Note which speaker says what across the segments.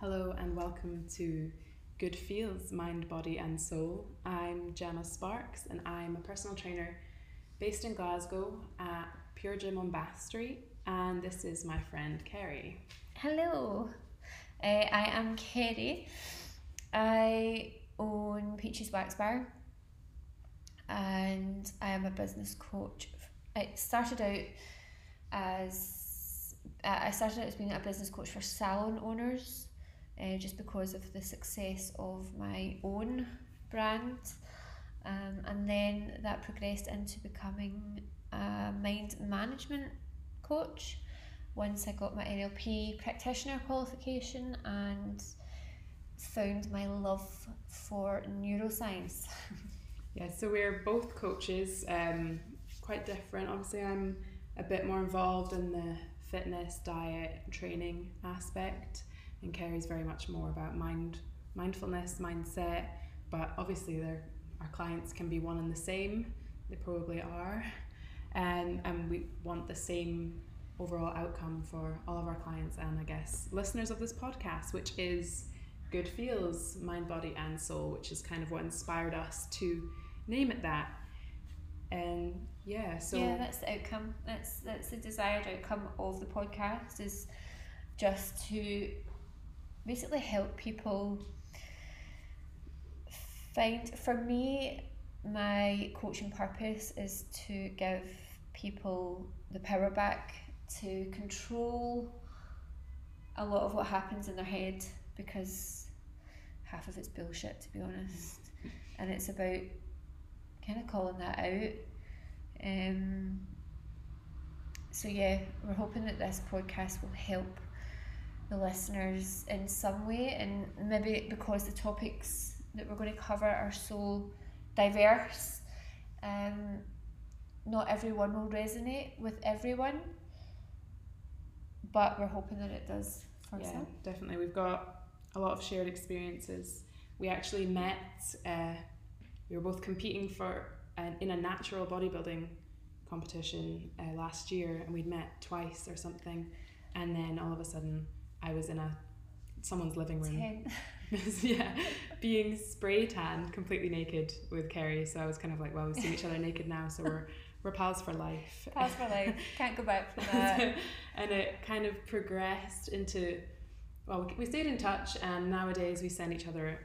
Speaker 1: Hello and welcome to Good Feels Mind, Body and Soul. I'm Gemma Sparks and I'm a personal trainer based in Glasgow at Pure Gym on Bath Street. And this is my friend Kerry.
Speaker 2: Hello, uh, I am Kerry. I own Peaches Wax Bar and I am a business coach. I started out as I started out as being a business coach for salon owners, uh, just because of the success of my own brand, um, and then that progressed into becoming a mind management coach. Once I got my NLP practitioner qualification and found my love for neuroscience.
Speaker 1: Yeah, so we're both coaches, um, quite different. Obviously, I'm a bit more involved in the fitness, diet, training aspect, and Kerry's very much more about mind, mindfulness, mindset. But obviously, our clients can be one and the same. They probably are, and and we want the same overall outcome for all of our clients and I guess listeners of this podcast, which is good feels, mind, body, and soul, which is kind of what inspired us to name it that. And yeah, so
Speaker 2: yeah, that's the outcome. That's that's the desired outcome of the podcast is just to basically help people find for me my coaching purpose is to give people the power back to control a lot of what happens in their head because half of it's bullshit to be honest. And it's about kind of calling that out. Um, so yeah we're hoping that this podcast will help the listeners in some way and maybe because the topics that we're going to cover are so diverse um, not everyone will resonate with everyone but we're hoping that it does for
Speaker 1: yeah,
Speaker 2: some.
Speaker 1: definitely. We've got a lot of shared experiences. We actually met. Uh, we were both competing for an, in a natural bodybuilding competition uh, last year, and we'd met twice or something. And then all of a sudden, I was in a someone's living room. Yeah, being spray tanned, completely naked with Kerry. So I was kind of like, well, we've seen each other naked now, so we're we're pals for life.
Speaker 2: Pals for life. Can't go back from that.
Speaker 1: and it kind of progressed into, well, we- we stayed in touch, and nowadays we send each other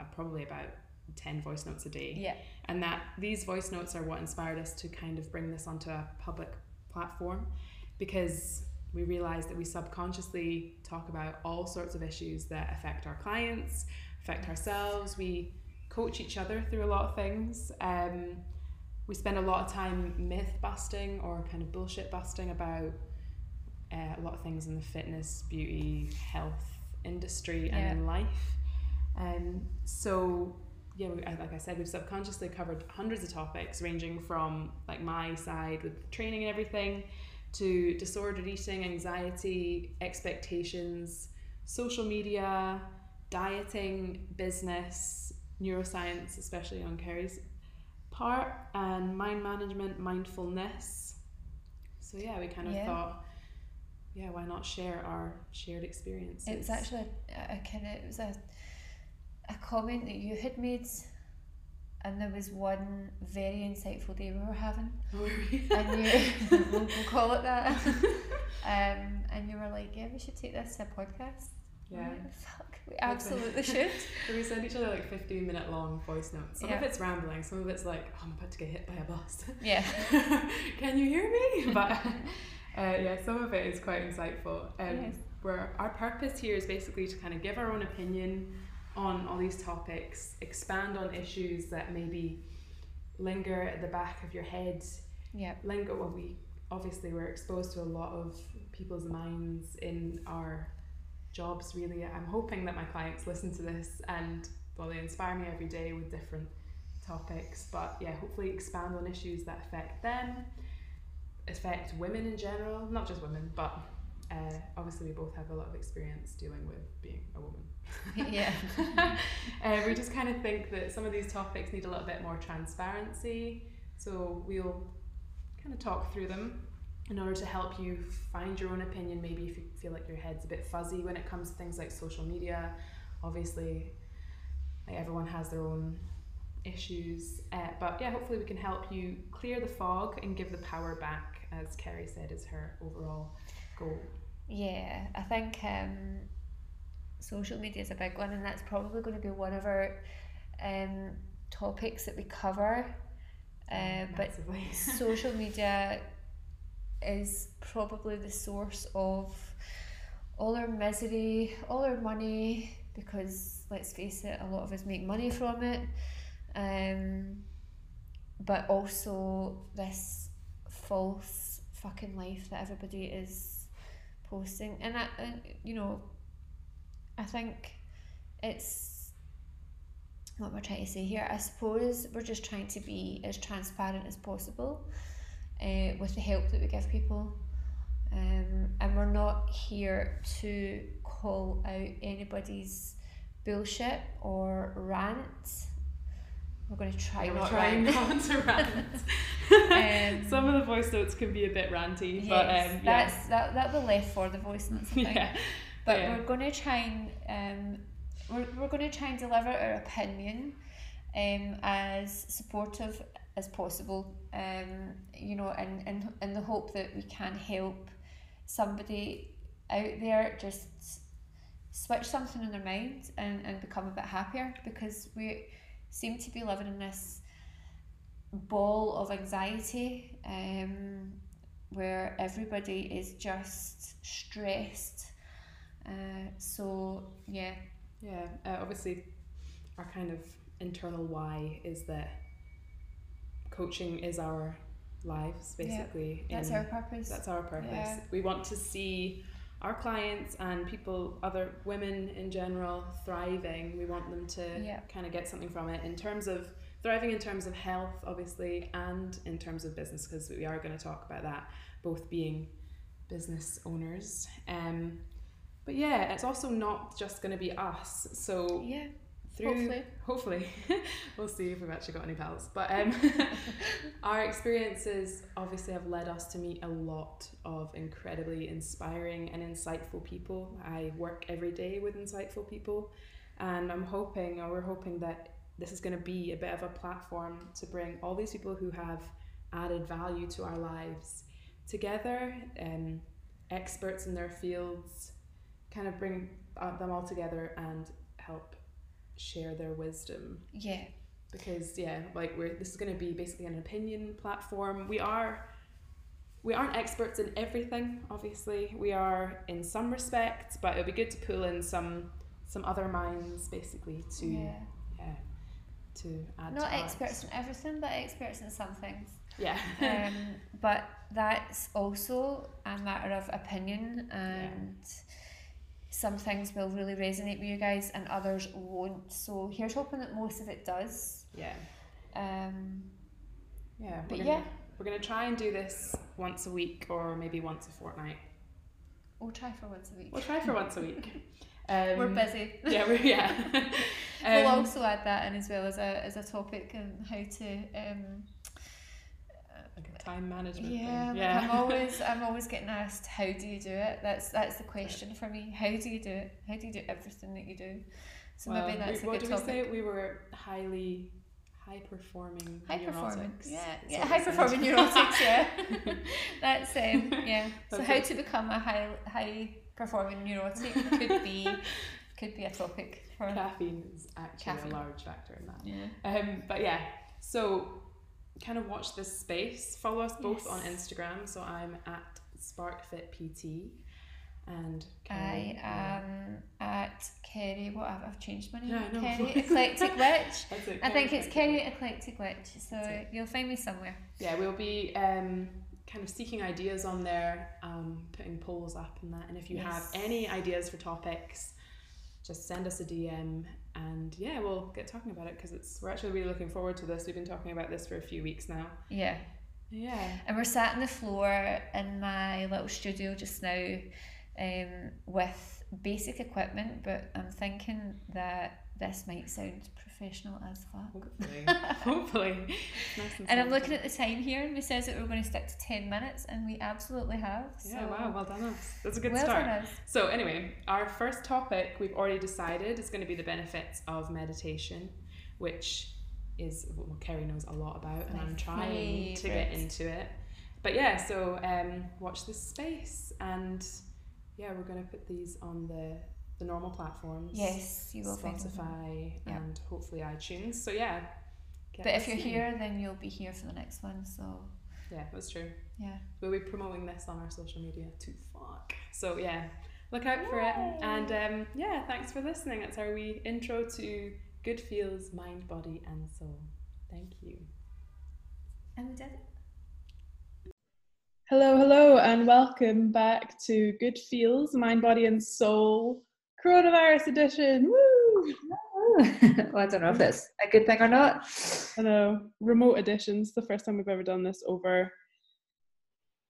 Speaker 1: uh, probably about 10 voice notes a day.
Speaker 2: Yeah.
Speaker 1: And that these voice notes are what inspired us to kind of bring this onto a public platform because we realize that we subconsciously talk about all sorts of issues that affect our clients, affect ourselves. We coach each other through a lot of things. Um, we spend a lot of time myth busting or kind of bullshit busting about uh, a lot of things in the fitness, beauty, health industry and
Speaker 2: Yeah.
Speaker 1: in life. Um, so yeah, we, like I said, we've subconsciously covered hundreds of topics, ranging from like my side with training and everything, to disordered eating, anxiety, expectations, social media, dieting, business, neuroscience, especially on Kerry's part, and mind management, mindfulness. So yeah, we kind of
Speaker 2: Yeah.
Speaker 1: thought, yeah, why not share our shared experiences?
Speaker 2: It was actually a, a kind of it was a a comment that you had made, and there was one very insightful day we were having, and you we'll, we'll call it that. Um, and you were like, "Yeah, we should take this to a podcast."
Speaker 1: Yeah.
Speaker 2: like, Fuck, we absolutely should.
Speaker 1: So we send each other like 15 minute long voice notes. Some of it's rambling, some of it's like, oh, I'm about to get hit by a bus.
Speaker 2: Yeah.
Speaker 1: Can you hear me? But uh, yeah, some of it is quite insightful. Um,
Speaker 2: Yes.
Speaker 1: Where our purpose here is basically to kind of give our own opinion on all these topics, expand on issues that maybe linger at the back of your head.
Speaker 2: Yeah.
Speaker 1: Linger, well, we obviously we're exposed to a lot of people's minds in our jobs really i'm hoping that my clients listen to this and well they inspire me every day with different topics but yeah hopefully expand on issues that affect them affect women in general not just women but uh, obviously we both have a lot of experience dealing with being a woman
Speaker 2: yeah.
Speaker 1: uh, we just kind of think that some of these topics need a little bit more transparency so we'll kind of talk through them in order to help you find your own opinion. Maybe if you feel like your head's a bit fuzzy when it comes to things like social media, obviously, like everyone has their own issues. Uh, but yeah, hopefully we can help you clear the fog and give the power back, as Kerry said, is her overall goal.
Speaker 2: Yeah, I think um, social media is a big one, and that's probably going to be one of our um, topics that we cover. Uh, but social media is probably the source of all our misery, all our money, because let's face it, a lot of us make money from it. Um, but also this false fucking life that everybody is posting, and, I, and you know, I think it's what we're trying to say here. I suppose we're just trying to be as transparent as possible uh, with the help that we give people. Um, and we're not here to call out anybody's bullshit or rant. We're going to try not
Speaker 1: trying
Speaker 2: rant.
Speaker 1: not to rant.
Speaker 2: Um,
Speaker 1: Some of the voice notes can be a bit ranty,
Speaker 2: yes,
Speaker 1: but um, yeah.
Speaker 2: that's that that'll be left for the voice notes.
Speaker 1: Yeah.
Speaker 2: But
Speaker 1: Yeah.
Speaker 2: we're going to try and um, we're, we're going to try and deliver our opinion um, as supportive as possible. Um, you know, and in, in, in the hope that we can help somebody out there just switch something in their mind and, and become a bit happier because we seem to be living in this ball of anxiety um, where everybody is just stressed. Uh, so yeah,
Speaker 1: Yeah, uh, obviously, our kind of internal why is that coaching is our lives, basically.
Speaker 2: Yeah, that's
Speaker 1: in-
Speaker 2: our purpose.
Speaker 1: That's our purpose.
Speaker 2: Yeah.
Speaker 1: We want to see our clients and people, other women in general, thriving. We want them to
Speaker 2: Yeah.
Speaker 1: kind of get something from it in terms of thriving in terms of health, obviously, and in terms of business, because we are going to talk about that, both being business owners. Um, but yeah, it's also not just going to be us. So
Speaker 2: yeah,
Speaker 1: through
Speaker 2: hopefully.
Speaker 1: hopefully we'll see if we've actually got any pals but um our experiences obviously have led us to meet a lot of incredibly inspiring and insightful people i work every day with insightful people and i'm hoping or we're hoping that this is going to be a bit of a platform to bring all these people who have added value to our lives together um, experts in their fields kind of bring uh, them all together and help share their wisdom.
Speaker 2: Yeah,
Speaker 1: because yeah like we're this is going to be basically an opinion platform. We are we aren't experts in everything obviously. We are in some respects but it'll be good to pull in some some other minds basically to yeah,
Speaker 2: yeah.
Speaker 1: to add
Speaker 2: Not
Speaker 1: to
Speaker 2: experts in everything, but experts in some things.
Speaker 1: yeah.
Speaker 2: Um, but that's also a matter of opinion, and some things will really resonate with you guys, and others won't. So here's hoping that most of it does.
Speaker 1: yeah
Speaker 2: Um,
Speaker 1: yeah
Speaker 2: But
Speaker 1: we're
Speaker 2: yeah.
Speaker 1: gonna, we're gonna try and do this once a week or maybe once a fortnight
Speaker 2: we'll try for once a week.
Speaker 1: we'll try for once a week um,
Speaker 2: We're busy.
Speaker 1: yeah we're yeah
Speaker 2: we'll
Speaker 1: Um,
Speaker 2: also add that in as well as a as a topic and how to um,
Speaker 1: like a time management
Speaker 2: Yeah,
Speaker 1: thing.
Speaker 2: like I'm always I'm always getting asked how do you do it? That's that's the question for me. How do you do it? How do you do everything that you do? So
Speaker 1: Well,
Speaker 2: maybe that's
Speaker 1: we,
Speaker 2: a
Speaker 1: what
Speaker 2: good
Speaker 1: did we say? We were highly high performing.
Speaker 2: High performing,
Speaker 1: neurotics.
Speaker 2: yeah, yeah, high performing neurotics, yeah. That's um, yeah. So how to become a high high performing neurotic could be could be a topic for
Speaker 1: Caffeine is actually
Speaker 2: Caffeine.
Speaker 1: a large factor in that.
Speaker 2: yeah.
Speaker 1: Um, but yeah, so kind of watch this space. Follow us both on Instagram. So I'm at SparkFitPT, and
Speaker 2: I
Speaker 1: Kerry, yeah.
Speaker 2: am at Kerry. What I've, I've changed my name.
Speaker 1: Yeah, I know.
Speaker 2: Kerry Eclectic Witch.
Speaker 1: It,
Speaker 2: I think it's
Speaker 1: Kerry.
Speaker 2: Kerry Eclectic Witch. So you'll find me somewhere.
Speaker 1: Yeah, we'll be um, kind of seeking ideas on there, um, putting polls up and that. And if you have any ideas for topics, just send us a DM and yeah, we'll get talking about it because it's we're actually really looking forward to this. We've been talking about this for a few weeks now.
Speaker 2: Yeah.
Speaker 1: Yeah.
Speaker 2: And we're sat on the floor in my little studio just now um, with basic equipment, but I'm thinking that this might sound professional as fuck.
Speaker 3: Hopefully. Hopefully. Nice and
Speaker 2: And I'm looking at the time here, and we says that we're going to stick to ten minutes, and we absolutely have. So
Speaker 3: Yeah, wow, well done us. That's a good
Speaker 2: well
Speaker 3: start.
Speaker 2: done us.
Speaker 3: So, anyway, our first topic we've already decided is going to be the benefits of meditation, which is what Kerry knows a lot about, and
Speaker 2: My
Speaker 3: I'm trying to get into it. But yeah, so um, watch this space, and yeah, we're going to put these on the the normal platforms.
Speaker 2: Yes, you will find.
Speaker 3: Spotify
Speaker 2: Yeah.
Speaker 3: and hopefully iTunes. So yeah.
Speaker 2: But if you're
Speaker 3: listening.
Speaker 2: here, then you'll be here for the next one. So
Speaker 3: yeah, that's true.
Speaker 2: yeah.
Speaker 3: We'll be promoting this on our social media too. fuck. So yeah, look out for it. And um, yeah, thanks for listening. That's our wee intro to Good Feels, Mind, Body, and Soul. Thank you.
Speaker 2: And we did it.
Speaker 1: Hello, hello, and welcome back to Good Feels, Mind, Body, and Soul Coronavirus Edition. Woo!
Speaker 2: well, I don't know if that's a good thing or not.
Speaker 1: I know, remote editions. The first time we've ever done this over,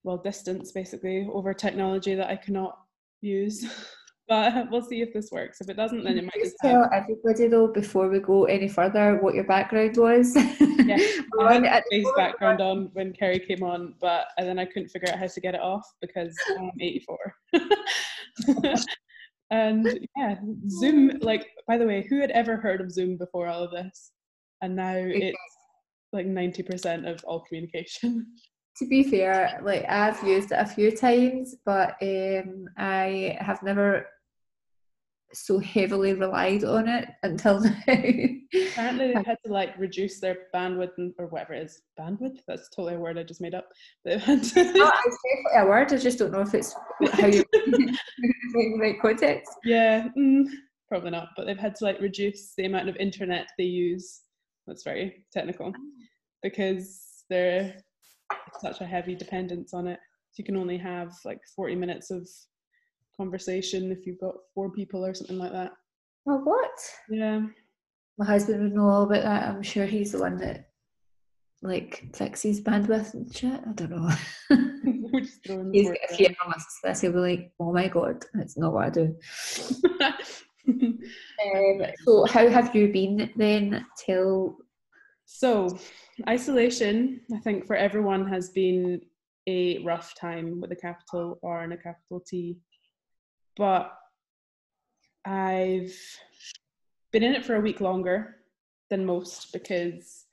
Speaker 1: well, distance basically, over technology that I cannot use. But we'll see if this works. If it doesn't, then it might
Speaker 2: Just tell everybody though before we go any further what your background was. We're
Speaker 1: I had a face background on when Kerry came on, but and then I couldn't figure out how to get it off because I'm 84. And yeah, Zoom. Like, by the way, who had ever heard of Zoom before all of this? And now it's like 90% of all communication.
Speaker 2: to be fair, like I've used it a few times, but um, I have never so heavily relied on it until now.
Speaker 1: Apparently, they had to like reduce their bandwidth and, or whatever it is. Bandwidth? That's totally a word I just made up. They had to-
Speaker 2: No, it's definitely a word. I just don't know if it's how you in the right context.
Speaker 1: Yeah, mm, probably not. But they've had to like reduce the amount of internet they use. That's very technical because they're such a heavy dependence on it. You can only have like 40 minutes of conversation if you've got four people or something like that.
Speaker 2: Well, what?
Speaker 1: Yeah.
Speaker 2: My husband would know all about that. I'm sure he's the one that like fixes bandwidth and shit. I don't know.
Speaker 1: We're just throwing the
Speaker 2: he's
Speaker 1: word
Speaker 2: if he
Speaker 1: around.
Speaker 2: ever listens this, he'll be like, "Oh my god, that's not what I do." Um, so, how have you been then? Till
Speaker 1: So, isolation, I think for everyone has been a rough time with a capital R and a capital T. But I've been in it for a week longer than most because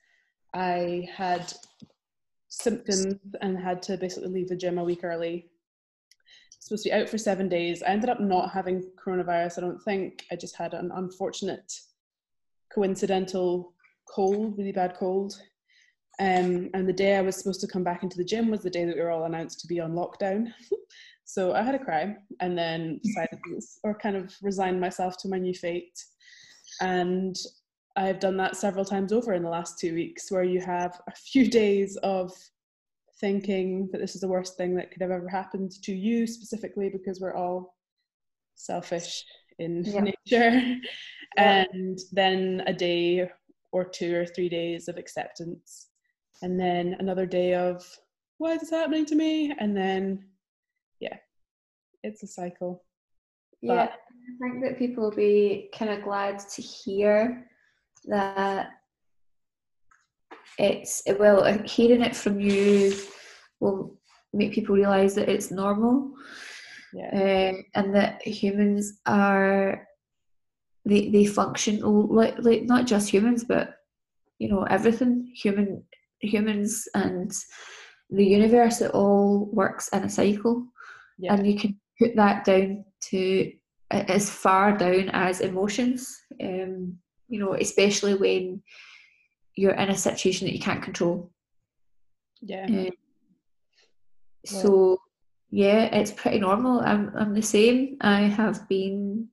Speaker 1: I had symptoms and had to basically leave the gym a week early. Supposed to be out for seven days. I ended up not having coronavirus, I don't think. I just had an unfortunate coincidental cold, really bad cold. Um, and the day I was supposed to come back into the gym was the day that we were all announced to be on lockdown. so I had a cry and then decided, or kind of resigned myself to my new fate. And I've done that several times over in the last two weeks, where you have a few days of thinking that this is the worst thing that could have ever happened to you specifically because we're all selfish in
Speaker 2: Yeah.
Speaker 1: nature.
Speaker 2: Yeah.
Speaker 1: And then a day or two or three days of acceptance. And then another day of why is this happening to me? And then yeah, it's a cycle.
Speaker 2: yeah, I think that people will be kind of glad to hear that it's well hearing it from you will make people realize that it's normal
Speaker 1: Yeah.
Speaker 2: um, and that humans are they they function like, like not just humans but you know everything human humans and the universe it all works in a cycle
Speaker 1: Yeah.
Speaker 2: and you can put that down to as far down as emotions um you know especially when you're in a situation that you can't control
Speaker 1: yeah.
Speaker 2: um, so yeah, it's pretty normal. I'm I'm the same. I have been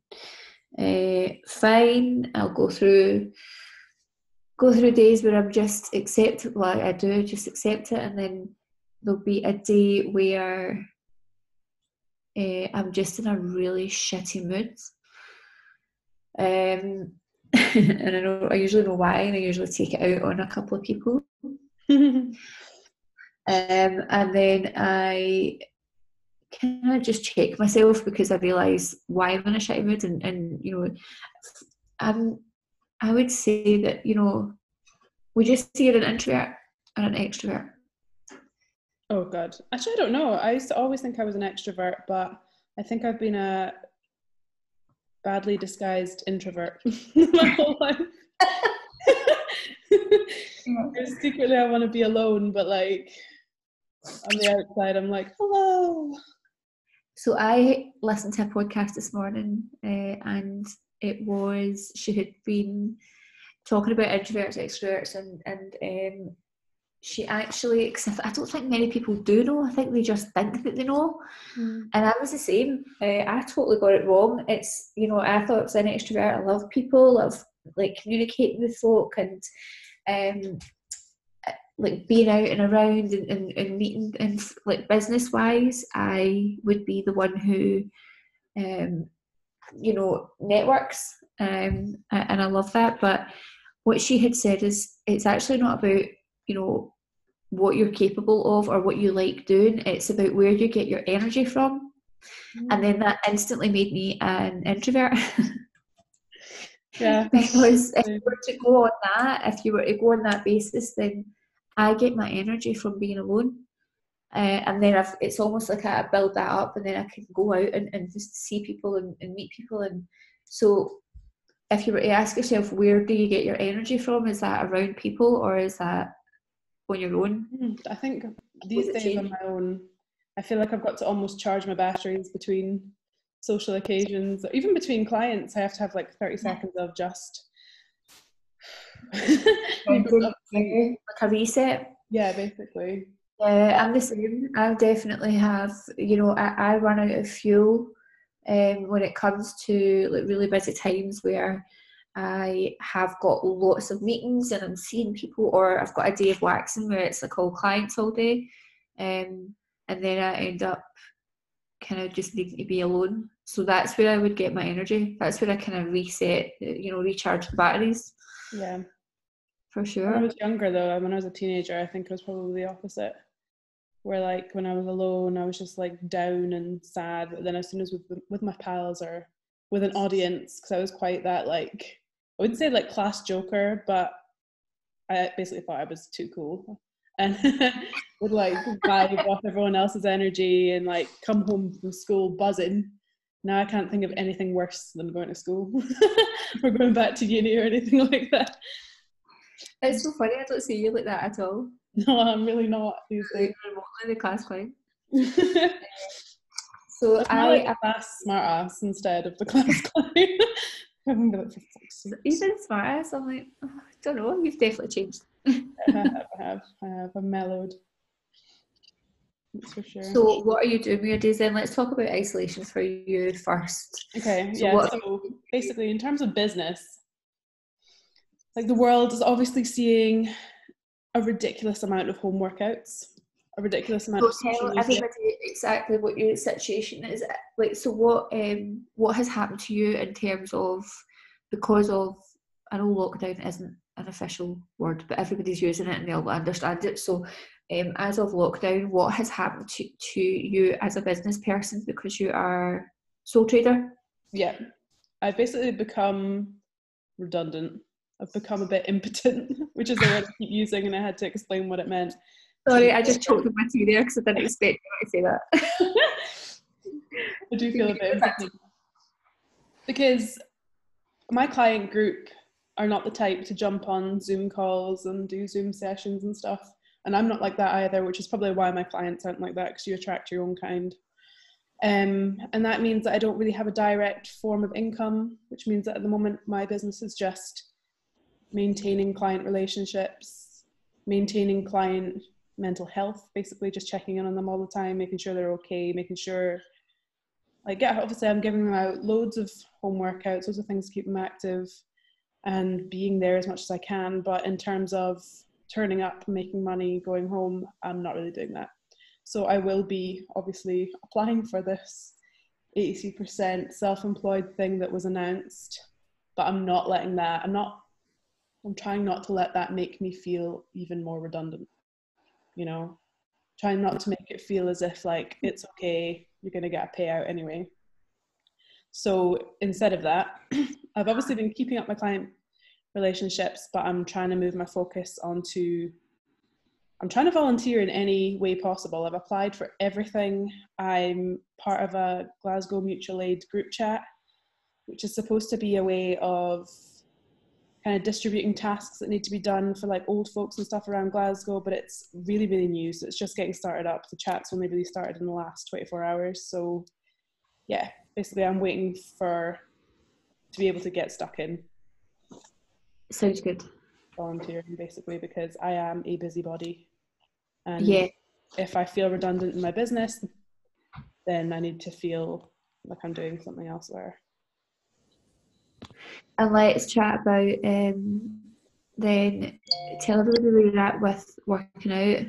Speaker 2: uh, fine. I'll go through go through days where I'm just accept well I do just accept it, and then there'll be a day where uh, I'm just in a really shitty mood. Um, and I know I usually know why, and I usually take it out on a couple of people. Um, and then I kind of just check myself because I realise why I'm in a shitty mood, and, and you know, I'm I would say that, you know, would you see you're an introvert or an extrovert?
Speaker 1: Oh god. Actually I don't know. I used to always think I was an extrovert, but I think I've been a badly disguised introvert my whole life. secretly I want to be alone, but like on the outside I'm like, hello.
Speaker 2: So I listened to a podcast this morning uh, and it was, she had been talking about introverts, extroverts, and, and um, she actually, because I don't think many people do know, I think they just think that they know. Mm. And I was the same. Uh, I totally got it wrong. It's, you know, I thought I was an extrovert. I love people, I love like communicating with folk and um, like being out and around and, and, and meeting and like business wise, I would be the one who, um, you know, networks. Um, and I love that. But what she had said is it's actually not about, you know, what you're capable of or what you like doing. It's about where you get your energy from. Mm. And then that instantly made me an introvert.
Speaker 1: yeah.
Speaker 2: because if you were to go on that, if you were to go on that basis, then I get my energy from being alone. Uh, and then I've, it's almost like I build that up and then I can go out and, and just see people and, and meet people. And so if you were to ask yourself, where do you get your energy from? Is that around people or is that on your own?
Speaker 1: Hmm, I think these days on my own, I feel like I've got to almost charge my batteries between social occasions, even between clients. I have to have like 30 seconds of just
Speaker 2: like a reset.
Speaker 1: Yeah, basically.
Speaker 2: Yeah, I'm the same. I definitely have. You know, I, I run out of fuel um, when it comes to like really busy times where I have got lots of meetings and I'm seeing people, or I've got a day of waxing where it's like all clients all day, um, and then I end up kind of just needing to be alone. So that's where I would get my energy. That's where I kind of reset, you know, recharge the batteries.
Speaker 1: Yeah.
Speaker 2: For sure.
Speaker 1: When I was younger though, when I was a teenager, I think it was probably the opposite. Where like when I was alone, I was just like down and sad. But then as soon as with with my pals or with an audience, because I was quite that like I wouldn't say like class joker, but I basically thought I was too cool and would like vibe off everyone else's energy and like come home from school buzzing. Now I can't think of anything worse than going to school or going back to uni or anything like that.
Speaker 2: It's so funny. I don't see you like that at all.
Speaker 1: No, I'm really not these days.
Speaker 2: Remotely the class clown.
Speaker 1: so I, like class smart ass instead of the class clown.
Speaker 2: Even smart ass, I'm like, oh, I don't know. You've definitely changed.
Speaker 1: I have, I have, I have. I'm mellowed. That's for sure.
Speaker 2: So, what are you doing with your days then? Let's talk about isolation for you first.
Speaker 1: Okay, so yeah. So, basically, in terms of business, like the world is obviously seeing a ridiculous amount of home workouts a ridiculous amount so of social
Speaker 2: media. exactly what your situation is. Like so what um what has happened to you in terms of because of I know lockdown isn't an official word but everybody's using it and they'll understand it. So um, as of lockdown what has happened to, to you as a business person because you are sole trader?
Speaker 1: Yeah. I've basically become redundant I've become a bit impotent, which is a word I keep using, and I had to explain what it meant.
Speaker 2: Sorry, I just choked with my tea there because I didn't expect you to say that.
Speaker 1: I do feel a bit impotent because my client group are not the type to jump on Zoom calls and do Zoom sessions and stuff. And I'm not like that either, which is probably why my clients aren't like that because you attract your own kind. Um, and that means that I don't really have a direct form of income, which means that at the moment my business is just maintaining client relationships, maintaining client mental health, basically just checking in on them all the time, making sure they're okay, making sure like yeah, obviously I'm giving them out loads of home workouts, loads of things to keep them active and being there as much as I can. But in terms of turning up, making money, going home, I'm not really doing that. So I will be obviously applying for this 80% self-employed thing that was announced, but I'm not letting that, I'm not I'm trying not to let that make me feel even more redundant. You know, trying not to make it feel as if like it's okay, you're going to get a payout anyway. So instead of that, I've obviously been keeping up my client relationships, but I'm trying to move my focus onto. I'm trying to volunteer in any way possible. I've applied for everything. I'm part of a Glasgow mutual aid group chat, which is supposed to be a way of kind of distributing tasks that need to be done for like old folks and stuff around Glasgow, but it's really, really new. So it's just getting started up. The chat's only really started in the last 24 hours. So yeah, basically I'm waiting for to be able to get stuck in
Speaker 2: Sounds good.
Speaker 1: volunteering basically because I am a busybody. And
Speaker 2: Yeah.
Speaker 1: if I feel redundant in my business, then I need to feel like I'm doing something elsewhere.
Speaker 2: And let's chat about um, then tell everybody where you're at with working out.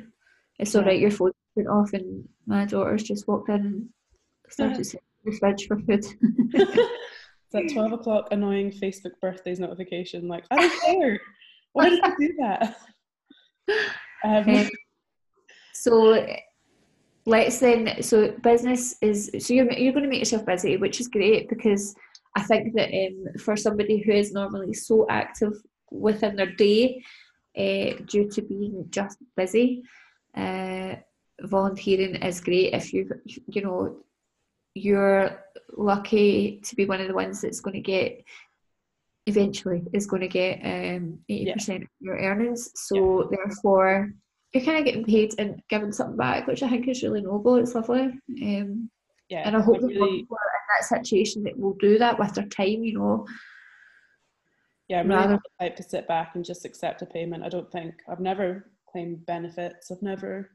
Speaker 2: It's all right, your phone went off and my daughter's just walked in and started setting the fridge for food.
Speaker 1: It's that 12 o'clock annoying Facebook birthdays notification. Like, I don't care. Why did you do that? Um,
Speaker 2: Um, so let's then so business is so you're, you're going to make yourself busy which is great because i think that um, for somebody who is normally so active within their day uh, due to being just busy uh, volunteering is great if you you know you're lucky to be one of the ones that's going to get eventually is going to get um, 80% of your earnings. So therefore you're kind of getting paid and giving something back which i think is really noble. It's lovely. Um,
Speaker 1: yeah,
Speaker 2: and i hope that
Speaker 1: really,
Speaker 2: people are in that situation that will do that with their time you know
Speaker 1: yeah, I'm really
Speaker 2: rather-
Speaker 1: not the type to sit back and just accept a payment. I don't think I've never claimed benefits. I've never.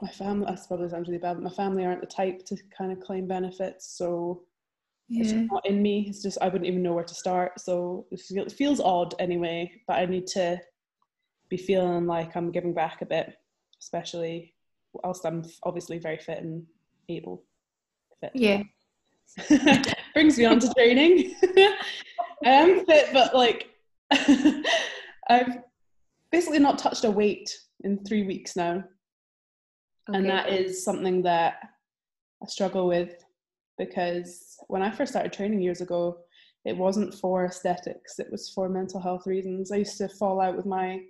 Speaker 1: My family, that probably sounds really bad, but my family aren't the type to kind of claim benefits, so it's
Speaker 2: yeah
Speaker 1: just not in me. It's just I wouldn't even know where to start. So it it feels odd anyway, but I need to be feeling like I'm giving back a bit, especially whilst I'm obviously very fit and able. Fit.
Speaker 2: yeah
Speaker 1: Brings me on to training. I am fit, but like I've basically not touched a weight in three weeks now and that is something that I struggle with because when I first started training years ago, it wasn't for aesthetics; it was for mental health reasons. I used to fall out with my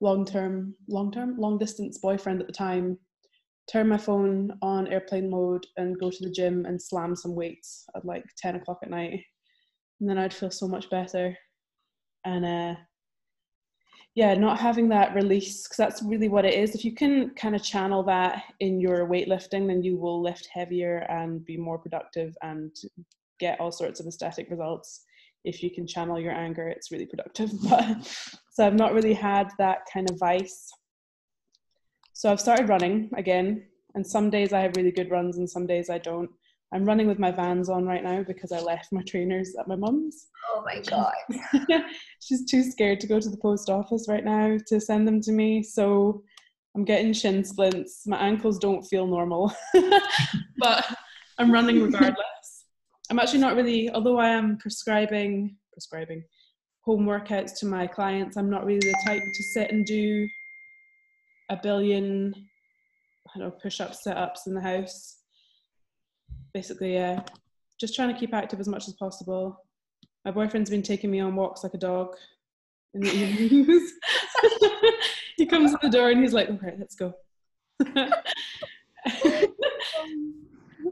Speaker 1: long-term, long-term, long-distance boyfriend at the time, turn my phone on airplane mode, and go to the gym and slam some weights at like ten o'clock at night, and then I'd feel so much better. And uh, yeah, not having that release, because that's really what it is. If you can kind of channel that in your weightlifting, then you will lift heavier and be more productive and get all sorts of aesthetic results. If you can channel your anger, it's really productive. But so I've not really had that kind of vice. So I've started running again, and some days I have really good runs, and some days I don't. I'm running with my vans on right now because I left my trainers at my mum's.
Speaker 2: oh my god
Speaker 1: She's too scared to go to the post office right now to send them to me. So I'm getting shin splints. My ankles don't feel normal, but I'm running regardless. I'm actually not really, although I am prescribing prescribing home workouts to my clients. I'm not really the type to sit and do a billion, I don't know, push-ups, sit-ups in the house. Basically, yeah, just trying to keep active as much as possible. My boyfriend's been taking me on walks like a dog in the evenings. he comes to the door and he's like, "Okay, let's go."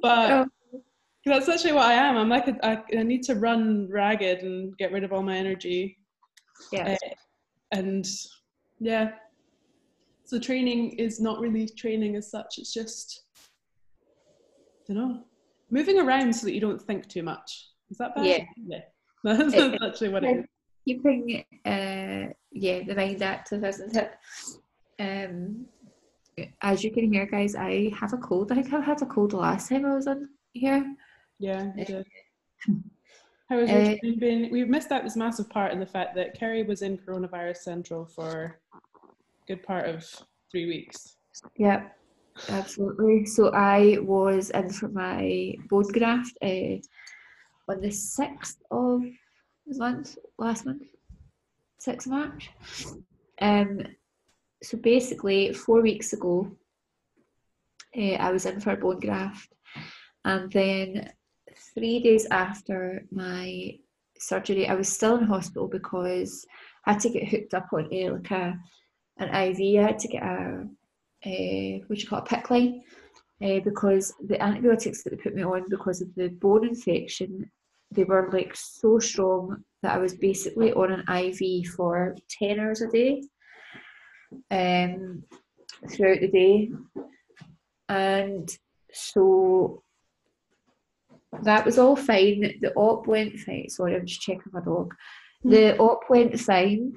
Speaker 1: but
Speaker 2: Oh.
Speaker 1: that's actually what I am. I'm like, a, I, I need to run ragged and get rid of all my energy.
Speaker 2: yeah
Speaker 1: Uh, and yeah, so training is not really training as such. It's just, I don't know, moving around so that you don't think too much. Is that bad?
Speaker 2: Yeah.
Speaker 1: Yeah. That's,
Speaker 2: It-
Speaker 1: actually what it is.
Speaker 2: keeping uh yeah the mind active isn't it um as you can hear guys i have a cold i think i had a cold the last time i was on here
Speaker 1: Yeah, you did. How has your
Speaker 2: Uh,
Speaker 1: been? We've missed out this massive part in the fact that Kerry was in Coronavirus Central for good part of three weeks.
Speaker 2: yeah absolutely. So i was in for my bone graft uh, on the 6th of the month last month 6th of march. Um so basically four weeks ago uh, i was in for a bone graft. And then three days after my surgery, I was still in hospital because I had to get hooked up on a, like a an IV. I had to get a, a what you call it, a PICC line uh, because the antibiotics that they put me on because of the bone infection, they were like so strong that I was basically on an IV for 10 hours a day um, throughout the day. And so that was all fine. The op went fine. Sorry, I'm just checking my dog. Hmm. The op went fine.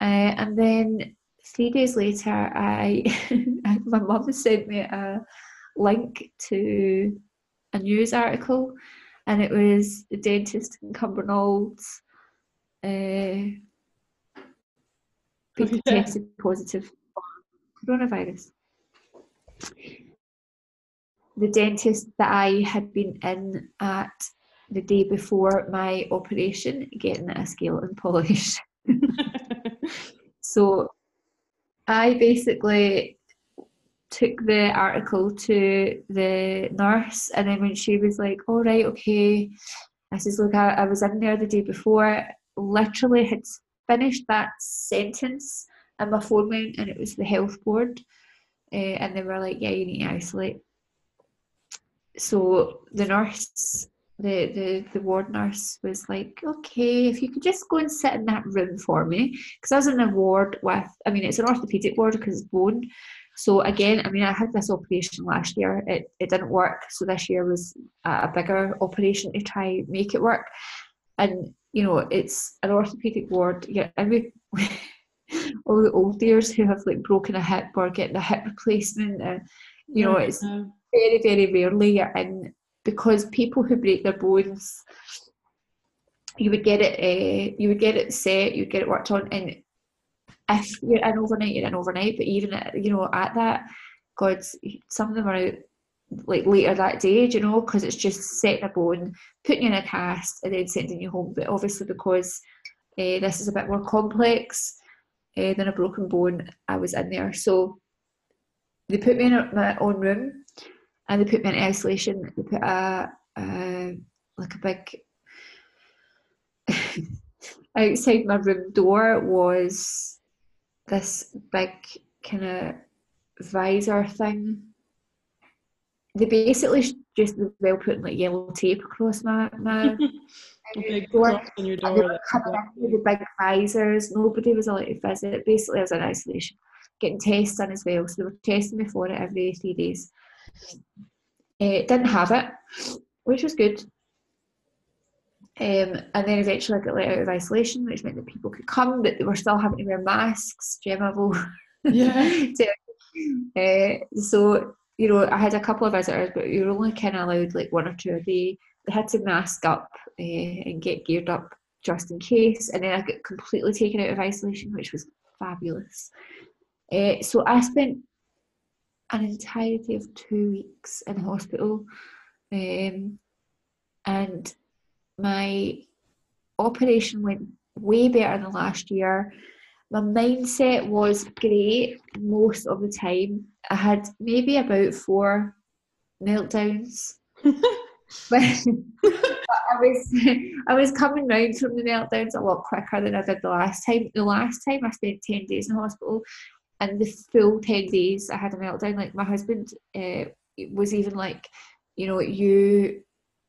Speaker 2: Uh, and then three days later, I my mum sent me a link to a news article, and it was the dentist in Cumbernaulds. Uh, tested positive for coronavirus. The dentist that I had been in at the day before my operation getting a scale and polish. so I basically took the article to the nurse, and then when she was like, "All right, okay," I says, "Look, I, I was in there the day before. Literally had finished that sentence, and my phone went, and it was the health board, uh, and they were like, "Yeah, you need to isolate." So the nurse the, the the ward nurse was like, okay, if you could just go and sit in that room for me, because I was in a ward with, I mean, it's an orthopedic ward because it's bone. So again, I mean, I had this operation last year. It it didn't work, so this year was a bigger operation to try make it work. And you know, it's an orthopedic ward. Yeah, and we. all the old dears who have like broken a hip or getting a hip replacement, and you know, it's very very rarely you're in because people who break their bones, you would get it, uh, you would get it set, you would get it worked on, and if you're in overnight, you're in overnight. But even you know at that, God, some of them are out like later that day, you know, because it's just setting a bone, putting you in a cast, and then sending you home. But obviously, because uh, this is a bit more complex uh, than a broken bone, I was in there. So they put me in my own room and they put me in isolation. They put a, a like a big outside my room door was this big kind of visor thing. They basically just well putting like yellow tape across my my big door. On your door the big visors. Nobody was allowed to visit. Basically, I was in isolation, getting tests done as well. So they were testing me for it every three days. Uh, didn't have it, which was good. Um, and then eventually I got let out of isolation, which meant that people could come, but they were still having to wear masks. Gemma will. Yeah. uh, so you know, I had a couple of visitors, but you were only kind of allowed like one or two a day. They had to mask up uh, and get geared up just in case. And then I got completely taken out of isolation, which was fabulous. Uh, so I spent an entirety of two weeks in hospital. Um, and my operation went way better than last year. My mindset was great most of the time. I had maybe about four meltdowns. but I was I was coming round from the meltdowns a lot quicker than I did the last time. The last time I spent ten days in hospital, and the full 10 days I had a meltdown. Like my husband uh, was even like, you know, you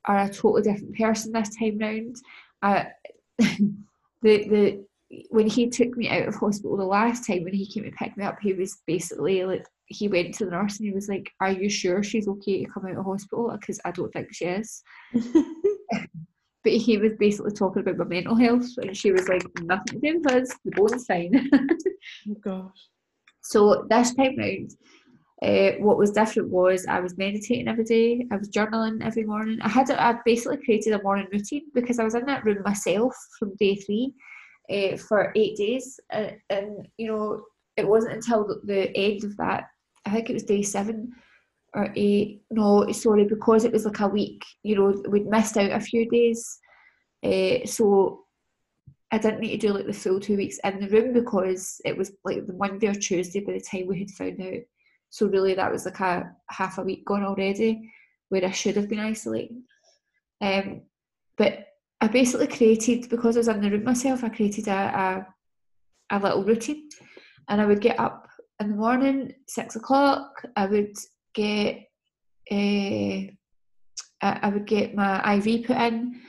Speaker 2: are a totally different person this time round. Uh, the the when he took me out of hospital the last time when he came to pick me up, he was basically like he went to the nurse and he was like, "Are you sure she's okay to come out of hospital? Because I don't think she is." but he was basically talking about my mental health, and she was like, "Nothing to do with us. The bone's fine."
Speaker 1: oh gosh.
Speaker 2: So this time round, uh, what was different was I was meditating every day. I was journaling every morning. I had I basically created a morning routine because I was in that room myself from day three uh, for eight days, and, and you know it wasn't until the, end of that. I think it was day seven or eight. No, sorry, because it was like a week. You know, we'd missed out a few days. Uh, so I didn't need to do like the full two weeks in the room because it was like the Monday or Tuesday by the time we had found out. So really that was like a half a week gone already where I should have been isolating. Um, but I basically created because I was in the room myself. I created a a, a little routine, and I would get up in the morning, six o'clock. I would get uh, I would get my IV put in,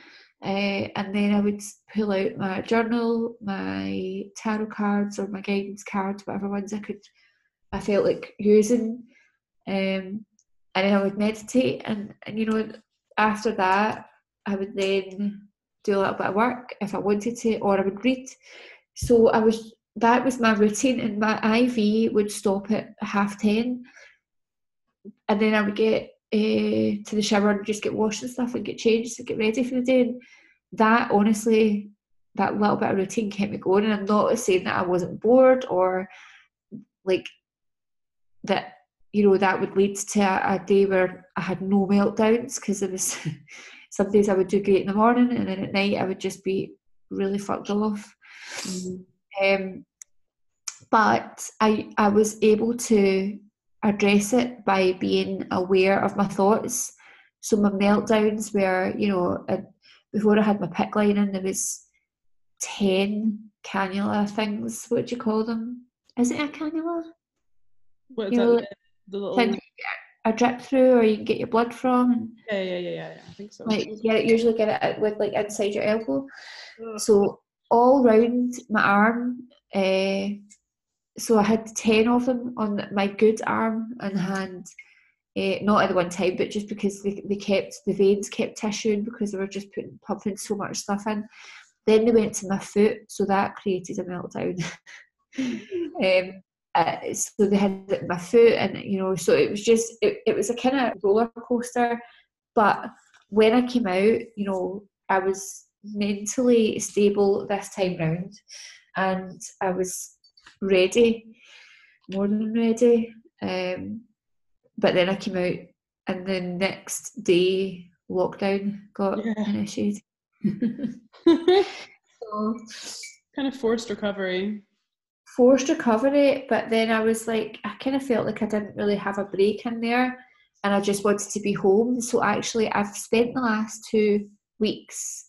Speaker 2: uh, and then I would pull out my journal, my tarot cards, or my guidance cards, whatever ones I could, I felt like using, um, and then I would meditate, and and you know after that I would then do a little bit of work if I wanted to, or I would read. So I was that was my routine, and my IV would stop at half ten, and then I would get uh, to the shower and just get washed and stuff and get changed and get ready for the day. And that honestly, that little bit of routine kept me going. And I'm not saying that I wasn't bored or like that, you know, that would lead to a, a day where I had no meltdowns because there was some days I would do great in the morning and then at night I would just be really fucked off. Mm-hmm. Um, but I I was able to address it by being aware of my thoughts. So my meltdowns were, you know, before I had my PICC line in, there was 10 cannula things. What do you call them? Is it a cannula?
Speaker 1: What is you know, that? The, little...
Speaker 2: A drip through, or you can get your blood from.
Speaker 1: Yeah, yeah, yeah, yeah. I think so.
Speaker 2: Like, yeah, usually get it with like inside your elbow. So all round my arm, uh, so I had 10 of them on my good arm and hand. Uh, not at the one time, but just because they, they kept the veins kept tissuing because they were just putting pumping so much stuff in. Then they went to my foot, so that created a meltdown. um, uh, so they had my foot, and you know, so it was just it, it was a kind of roller coaster. But when I came out, you know, I was mentally stable this time round, and I was ready, more than ready. Um, but then I came out, and the next day lockdown got yeah. initiated.
Speaker 1: so, kind of forced recovery.
Speaker 2: Forced recovery, but then I was like, I kind of felt like I didn't really have a break in there, and I just wanted to be home. So actually, I've spent the last two weeks.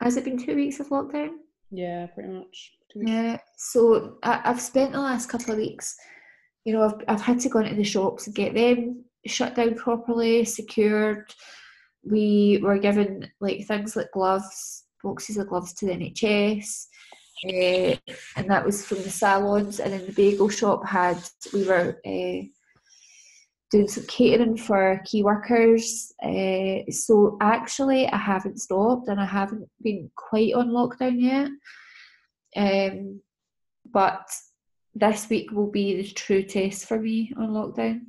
Speaker 2: Has it been two weeks of lockdown?
Speaker 1: Yeah, pretty much.
Speaker 2: Yeah, so I, have spent the last couple of weeks, you know, I've, I've had to go into the shops and get them shut down properly, secured. We were given like things like gloves, boxes of gloves to the NHS, uh, and that was from the salons. And then the bagel shop had, we were uh, doing some catering for key workers. Uh, so actually, I haven't stopped and I haven't been quite on lockdown yet. Um, but this week will be the true test for me on lockdown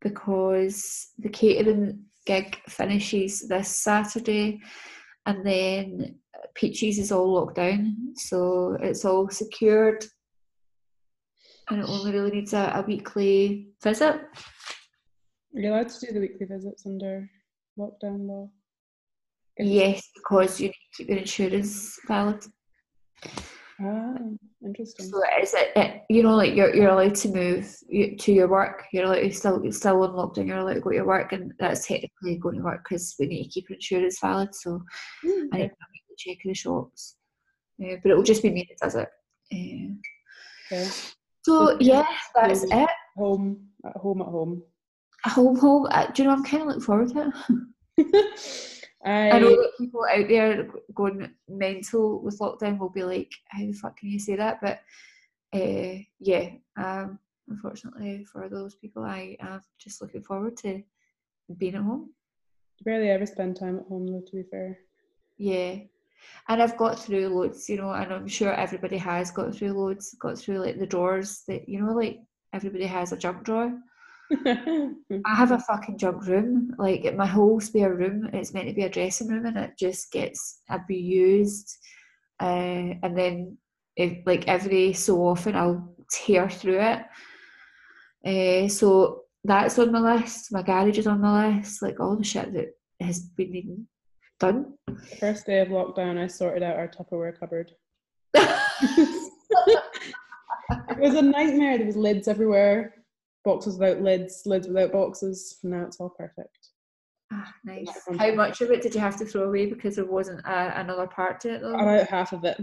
Speaker 2: because the catering gig finishes this Saturday and then Peaches is all locked down, so it's all secured and it only really needs a, a weekly visit. Are
Speaker 1: you allowed to do the weekly visits under lockdown law?
Speaker 2: Yes, because you need to keep your insurance valid.
Speaker 1: Ah, interesting.
Speaker 2: So is it, it, you know like you're you're allowed to move to your work. You're allowed to still you're still on lockdown. You're allowed to go to your work, and that's technically going to work because we need to keep insurance valid. So mm, I need to check in the shops, uh, but it will just be me that does it. Uh, okay. So, yeah, that's it.
Speaker 1: Home at home at home.
Speaker 2: Home home. Uh, do you know I'm kind of looking forward to it. I, I know that people out there going mental with lockdown will be like, "How the fuck can you say that?" But uh, yeah, um, unfortunately for those people, I am just looking forward to being at home.
Speaker 1: You barely ever spend time at home, though. To be fair.
Speaker 2: Yeah, and I've got through loads, you know, and I'm sure everybody has got through loads. Got through like the drawers that you know, like everybody has a junk drawer. I have a fucking junk room. Like my whole spare room, it's meant to be a dressing room, and it just gets abused. Uh, and then, if, like every so often, I'll tear through it. Uh, so that's on my list. My garage is on my list. Like all the shit that has been done.
Speaker 1: The first day of lockdown, I sorted out our Tupperware cupboard. it was a nightmare. There was lids everywhere boxes without lids, lids without boxes. Now it's all perfect.
Speaker 2: Ah, nice. How much of it did you have to throw away because there wasn't a, another part to it though?
Speaker 1: About half of it.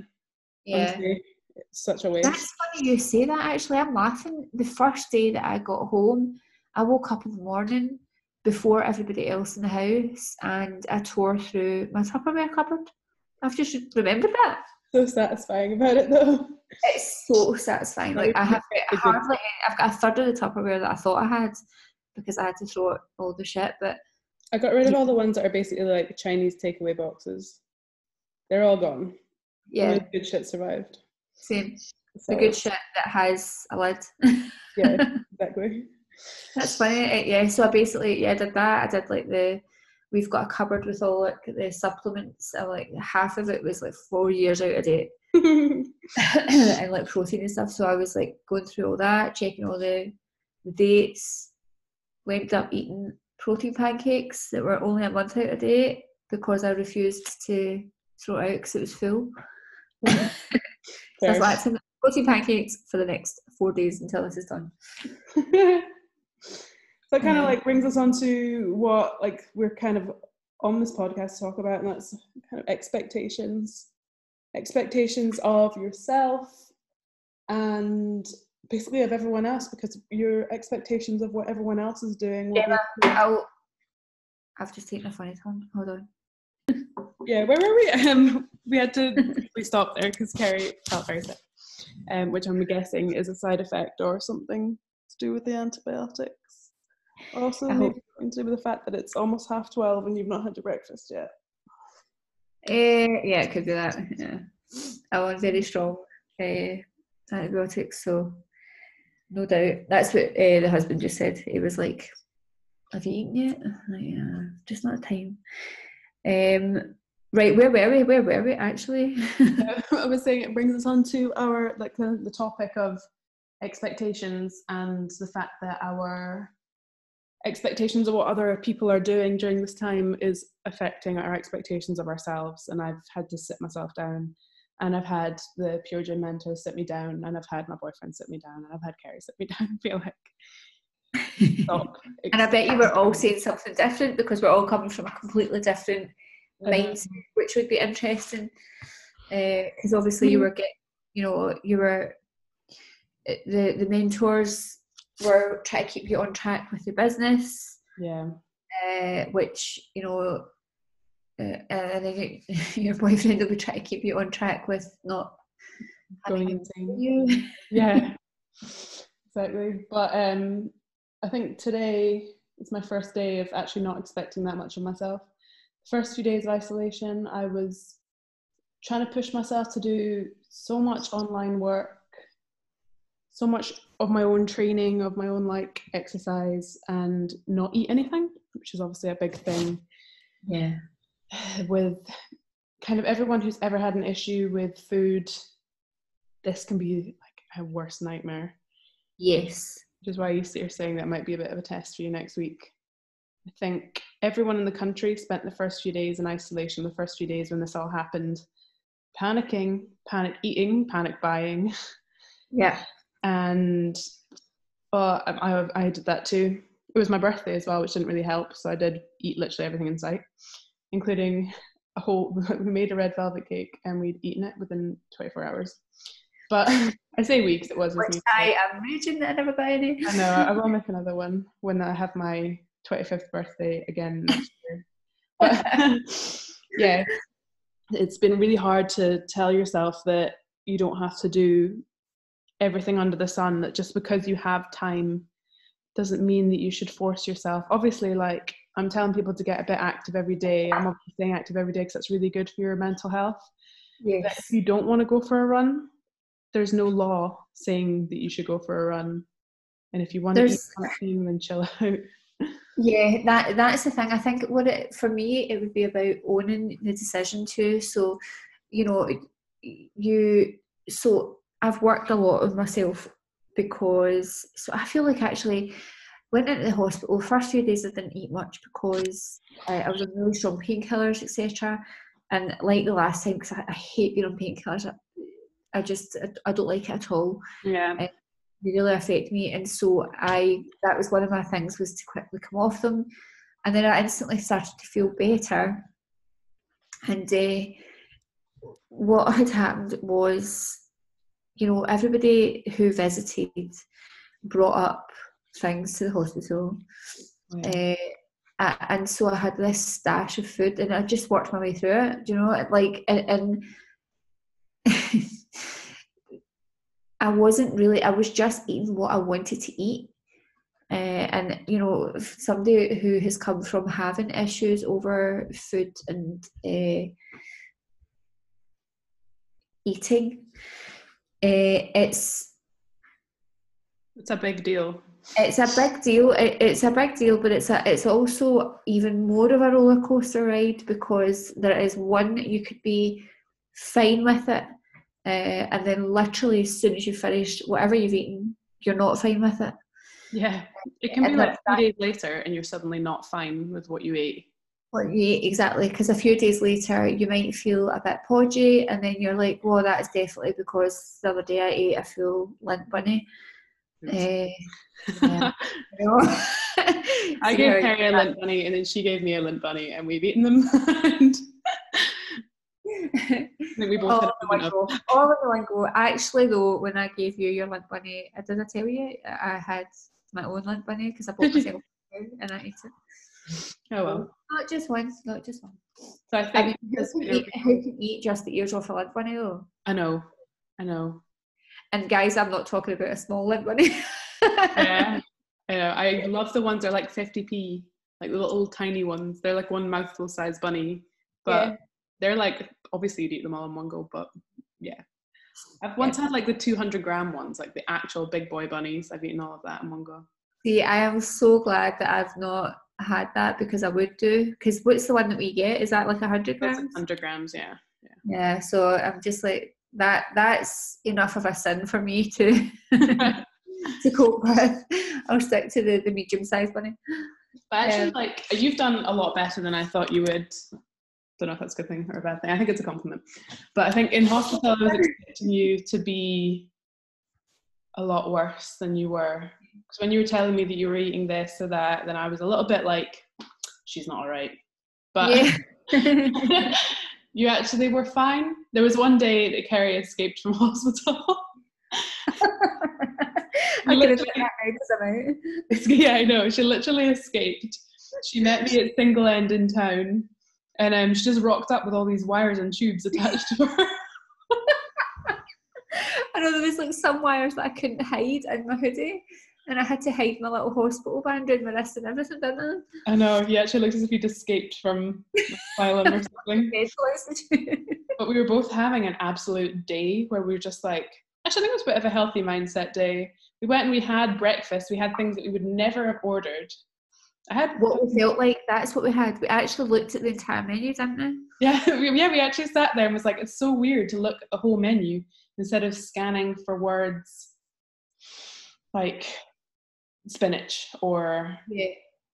Speaker 2: yeah.
Speaker 1: Honestly, it's such a waste.
Speaker 2: That's funny you say that actually. I'm laughing. The first day that I got home, I woke up in the morning before everybody else in the house and I tore through my Tupperware cupboard. I've just remembered that.
Speaker 1: So satisfying about it though.
Speaker 2: It's so satisfying. Like I have
Speaker 1: a good-
Speaker 2: hardly I've got a third of the Tupperware that I thought I had because I had to throw all the shit. But
Speaker 1: I got rid of all the ones that are basically like Chinese takeaway boxes. They're all gone.
Speaker 2: yeah,
Speaker 1: the good shit survived.
Speaker 2: same.
Speaker 1: So,
Speaker 2: The good shit that has a lid.
Speaker 1: Yeah, exactly.
Speaker 2: That's funny. Yeah, so I basically yeah I did that. I did like the we've got a cupboard with all like the supplements. And, like half of it was like four years out of date, and like protein and stuff. So I was like going through all that, checking all the, dates. Went up eating protein pancakes that were only a month out of date because I refused to throw it out because it was full. so I was like, protein pancakes for the next four days until this is done.
Speaker 1: So that kind of like brings us on to what like we're kind of on this podcast to talk about, and that's kind of expectations, expectations of yourself, and basically of everyone else, because your expectations of what everyone else is doing.
Speaker 2: Yeah,
Speaker 1: be,
Speaker 2: I'll, I've just taken a funny turn. Hold on.
Speaker 1: yeah, where were we? Um, we had to we stopped there because Carrie felt very sick, um, which I'm guessing is a side effect or something to do with the antibiotics. Also,
Speaker 2: I
Speaker 1: maybe
Speaker 2: hope-
Speaker 1: to do with the fact that it's almost half twelve and you've not had your breakfast yet.
Speaker 2: Uh, yeah, it could be that. Yeah. I'm on very strong uh, antibiotics, so no doubt. That's what uh, the husband just said. He was like, Have you eaten yet? Like, yeah, just not time. Um, right, where were we? Where were we actually?
Speaker 1: I was saying it brings us on to our like the, the topic of expectations and the fact that our expectations of what other people are doing during this time is affecting our expectations of ourselves and I've had to sit myself down and I've had the pure gym mentor sit me down and I've had my boyfriend sit me down and I've had Carrie sit me down and feel like stop
Speaker 2: and I bet you were all saying something different because we're all coming from a completely different mindset, which would be interesting. Because obviously you
Speaker 1: Mhm.
Speaker 2: were getting, you know, you were uh, the the mentors were trying to keep you on track with your business,
Speaker 1: yeah.
Speaker 2: uh, which you know, uh, and then your boyfriend will be trying to keep you on track with not
Speaker 1: going
Speaker 2: having
Speaker 1: insane.
Speaker 2: you.
Speaker 1: yeah. Exactly. But um i think today is my first day of actually not expecting that much of myself. First few days of isolation i was trying to push myself to do so much online work so much of my own training of my own like exercise and not eat anything which is obviously a big thing
Speaker 2: Yeah.
Speaker 1: with kind of everyone who's ever had an issue with food this can be like a worst nightmare
Speaker 2: Yes.
Speaker 1: which is why you- you're saying that might be a bit of a test for you next week. I think everyone in the country spent the first few days in isolation, the first few days when this all happened, panicking, panic eating, panic buying,
Speaker 2: Yeah.
Speaker 1: and well, I, um, I, I did that too. It was my birthday as well, which didn't really help, so I did eat literally everything in sight, including a whole. We made a red velvet cake and we'd eaten it within 24 hours. But I say weeks, it was
Speaker 2: Which. I am raging that I never buy any.
Speaker 1: I know. I will make another one when I have my 25th birthday again next year. But yeah, it's been really hard to tell yourself that you don't have to do everything under the sun, that just because you have time doesn't mean that you should force yourself. Obviously, like I'm telling people to get a bit active every day. I'm obviously staying active every day because that's really good for your mental health. But if you don't want to go for a run, there's no law saying that you should go for a run. And if you want to eat
Speaker 2: There's-
Speaker 1: something, then chill out.
Speaker 2: Yeah, that that's the thing. I think what it for me it would be about owning the decision too. So, you know, you so I've worked a lot on myself because so I feel like actually went into the hospital first few days I didn't eat much because uh, I was on really strong painkillers etc. And like the last time because I, I hate being on painkillers, I, I just I, I don't like it at all
Speaker 1: Yeah.
Speaker 2: they really affect me and so i that was one of my things was to quickly come off them and then I instantly started to feel better. And uh, what had happened was, you know, everybody who visited brought up things to the hospital. Uh, and so I had this stash of food, and I just worked my way through it. You know, like and, and I wasn't really. I was just eating what I wanted to eat. Uh, and you know, somebody who has come from having issues over food and uh, eating, it's
Speaker 1: it's a big deal.
Speaker 2: It's a big deal. It, it's a big deal, but it's a, it's also even more of a roller coaster ride because there is one you could be fine with it, uh, and then literally as soon as you finish whatever you've eaten, you're not fine with it.
Speaker 1: Yeah, it can be like three days later, and you're suddenly not fine with what you ate.
Speaker 2: You exactly, because a few days later you might feel a bit podgy, and then you're like, "Well, that is definitely because the other day I ate a full Lindt bunny." Uh, yeah.
Speaker 1: I gave Perry a Lindt bunny, and then she gave me a Lindt bunny, and we've eaten them. and we both
Speaker 2: all, in one go. all in one go. Actually, though, when I gave you your Lindt bunny, I did I tell you I had my own Lindt bunny because I bought myself and I ate it.
Speaker 1: Oh well.
Speaker 2: Not just one, not just one.
Speaker 1: So I think
Speaker 2: I mean, who, can eat, who can eat just the ears off a Lindt bunny though?
Speaker 1: I know, I know.
Speaker 2: And guys, I'm not talking about a small Lindt bunny.
Speaker 1: yeah, yeah. I love the ones that are like 50p, like the little tiny ones. They're like one mouthful size bunny, but yeah. they're like obviously you'd eat them all in one go. But yeah, I've once yeah. had like the 200 gram ones, like the actual big boy bunnies. I've eaten all of that in one go.
Speaker 2: See, I am so glad that I've not had that because I would do. Because what's the one that we get? Is that like a 100 grams?
Speaker 1: 100 grams, yeah.
Speaker 2: yeah. Yeah, so I'm just like, that that's enough of a sin for me to to cope with. I'll stick to the, the medium sized bunny.
Speaker 1: But actually, um, like you've done a lot better than I thought you would. Don't know if that's a good thing or a bad thing. I think it's a compliment. But I think in hospital, I was expecting you to be a lot worse than you were. Because when you were telling me that you were eating this or that, then I was a little bit like, she's not all right. But yeah. you actually were fine. There was one day that Carrie escaped from hospital.
Speaker 2: I that
Speaker 1: yeah, I know. She literally escaped. She met me at Single End in town, and um, she just rocked up with all these wires and tubes attached to her.
Speaker 2: I know there was like some wires that I couldn't hide in my hoodie, and I had to hide my little hospital band around my wrist and everything, didn't
Speaker 1: I? I know. He actually looks as if he'd escaped from asylum or something. but we were both having an absolute day where we were just like, actually, I think it was a bit of a healthy mindset day. We went and we had breakfast. We had things that we would never have ordered. I had
Speaker 2: what we felt like. That's what we had. We actually looked at the entire menu, didn't we?
Speaker 1: Yeah, yeah. We actually sat there and was like, it's so weird to look at the whole menu instead of scanning for words like spinach or
Speaker 2: yeah.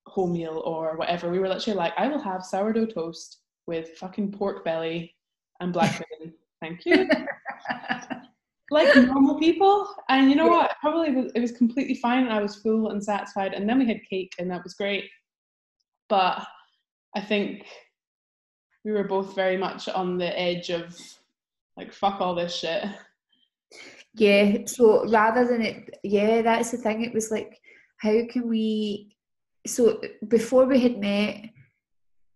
Speaker 1: wholemeal or whatever. We were literally like, I will have sourdough toast with fucking pork belly and black pudding. Thank you. like normal people. And you know what? Probably was, it was completely fine and I was full and satisfied. And then we had cake and that was great. But I think we were both very much on the edge of like, fuck all this shit.
Speaker 2: Yeah. So rather than it, yeah, that's the thing. It was like, how can we? So before we had met,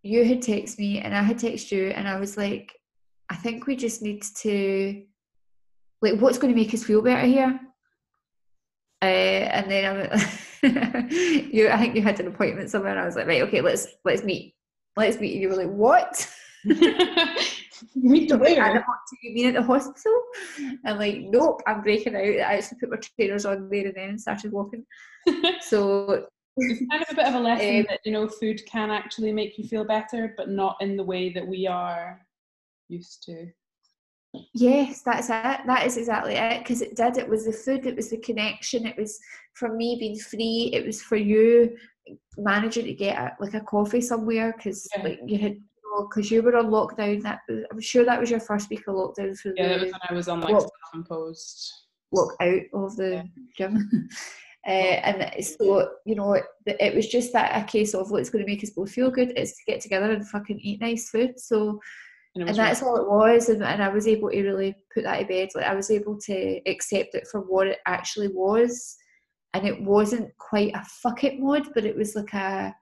Speaker 2: you had texted me and I had texted you, and I was like, I think we just need to, like, what's going to make us feel better here? Uh, and then I, you, I think you had an appointment somewhere, and I was like, right, okay, let's let's meet, let's meet. And you were like, what?
Speaker 1: meet the where?
Speaker 2: And you mean at the hospital? And like, nope, I'm breaking out. I actually put my trainers on there and then started walking. so
Speaker 1: it's kind of a bit of a lesson um, that you know food can actually make you feel better, but not in the way that we are used to.
Speaker 2: Yes, that's it. That is exactly it. Because it did. It was the food. It was the connection. It was for me being free. It was for you managing to get a, like a coffee somewhere because yeah. like you had because you were on lockdown. That I'm sure that was your first week of lockdown.
Speaker 1: For yeah,
Speaker 2: the,
Speaker 1: that was when I was on like self-imposed
Speaker 2: lock out of the yeah. gym. Uh, and so, you know, it, it was just that a case of what's going to make us both feel good is to get together and fucking eat nice food. So, and, and that's all it was. And, and I was able to really put that to bed. Like, I was able to accept it for what it actually was. And it wasn't quite a fuck it mod, but it was like a,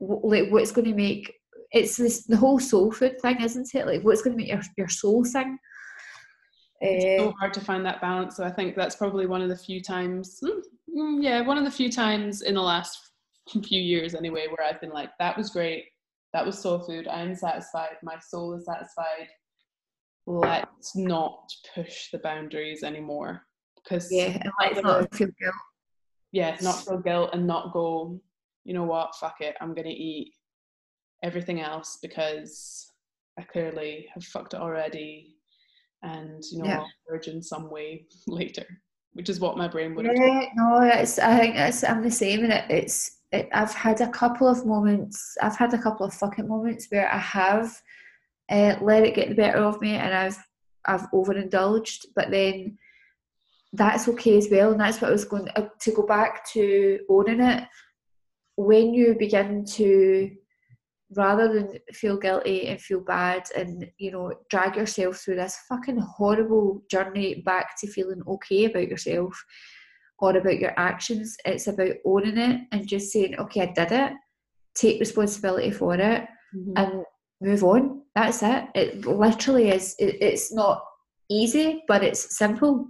Speaker 2: like what's going to make, it's this, the whole soul food thing, isn't it? Like what's going to make your, your soul sing.
Speaker 1: It's so hard to find that balance. So I think that's probably one of the few times, hmm, mm, yeah, one of the few times in the last few years anyway, where I've been like, that was great. That was soul food. I'm satisfied. My soul is satisfied. Let's not push the boundaries anymore. Because
Speaker 2: yeah, and let's not feel guilt.
Speaker 1: Yeah, not feel guilt and not go, you know what, fuck it, I'm gonna eat everything else because I clearly have fucked it already and you know yeah. I'll merge in some way later which is what my brain would.
Speaker 2: Yeah, no, it's. I think it's. I'm the same, and it, it's. It, I've had a couple of moments. I've had a couple of fucking moments where I have uh, let it get the better of me, and I've I've overindulged. But then that's okay as well, and that's what I was going uh, to go back to owning it. When you begin to rather than feel guilty and feel bad and you know drag yourself through this fucking horrible journey back to feeling okay about yourself or about your actions it's about owning it and just saying okay i did it. Take responsibility for it mm-hmm. and move on. That's it. It literally is it, it's not easy but it's simple.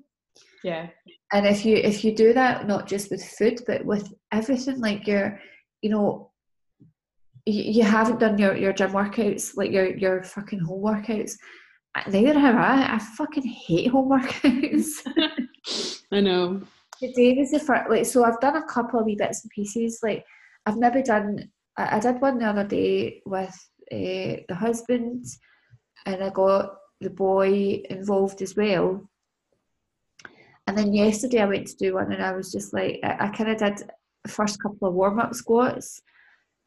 Speaker 1: Yeah.
Speaker 2: And if you if you do that not just with food but with everything like your you know you, haven't done your, your gym workouts, like your, your fucking home workouts. Neither have I. I fucking hate home workouts.
Speaker 1: I know.
Speaker 2: Today was the first, like, so I've done a couple of wee bits and pieces. Like, I've maybe done, I, I did one the other day with uh, the husband, and I got the boy involved as well. And then yesterday I went to do one, and I was just like, I, I kind of did the first couple of warm up squats,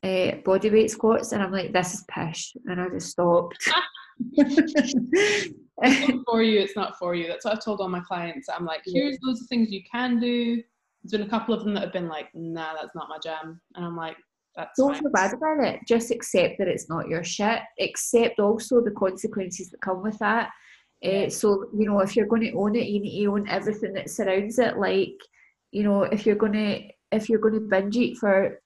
Speaker 2: uh, body weight squats, and I'm like, this is pish, and I just stopped.
Speaker 1: it's not for you, it's not for you. That's what I've told all my clients. I'm like, here's loads of things you can do. There's been a couple of them that have been like, nah, that's not my jam. And I'm like, that's
Speaker 2: Don't
Speaker 1: fine.
Speaker 2: feel bad about it. Just accept that it's not your shit. Accept also the consequences that come with that. Uh, so, you know, if you're going to own it, you need to own everything that surrounds it. Like, you know, if you're going to if you're going to binge eat for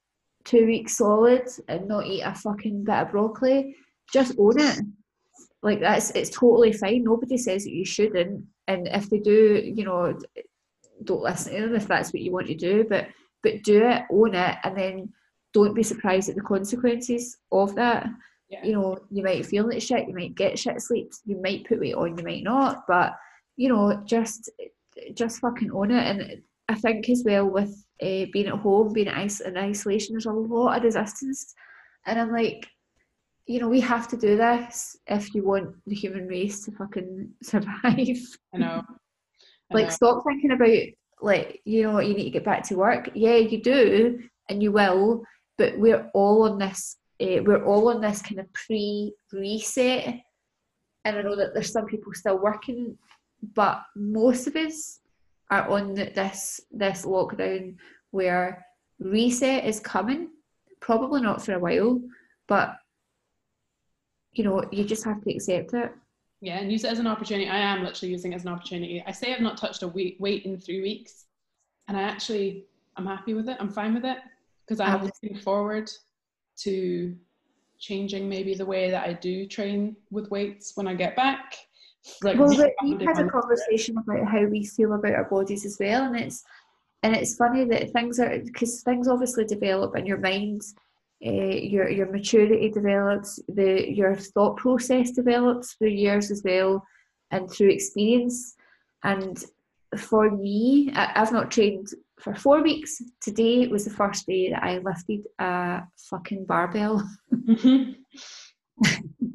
Speaker 2: two weeks solid and not eat a fucking bit of broccoli, just own it. Like that's it's totally fine. Nobody says that you shouldn't. And if they do, you know, don't listen to them if that's what you want to do. But but do it, own it, and then don't be surprised at the consequences of that. Yeah. You know, you might feel like shit, you might get shit sleep, you might put weight on, you might not, but you know, just just fucking own it. And I think as well with uh, being at home, being in isolation, there's a lot of resistance. And I'm like, you know, we have to do this if you want the human race to fucking survive.
Speaker 1: I know.
Speaker 2: I like, know. stop thinking about, like, you know, you need to get back to work. Yeah, you do, and you will, but we're all on this, uh, we're all on this kind of pre reset. And I know that there's some people still working, but most of us are on this this lockdown where reset is coming probably not for a while but you know you just have to accept it.
Speaker 1: Yeah and use it as an opportunity. I am literally using it as an opportunity. I say i've not touched a weight, weight in three weeks and i actually i'm happy with it. I'm fine with it because i'm looking forward to changing maybe the way that i do train with weights when i get back
Speaker 2: like well, we've had a conversation about how we feel about our bodies as well, and it's and it's funny that things are because things obviously develop in your mind, uh, your your maturity develops, the your thought process develops through years as well, and through experience. And for me, I, I've not trained for four weeks. Today was the first day that I lifted a fucking barbell. Mm-hmm.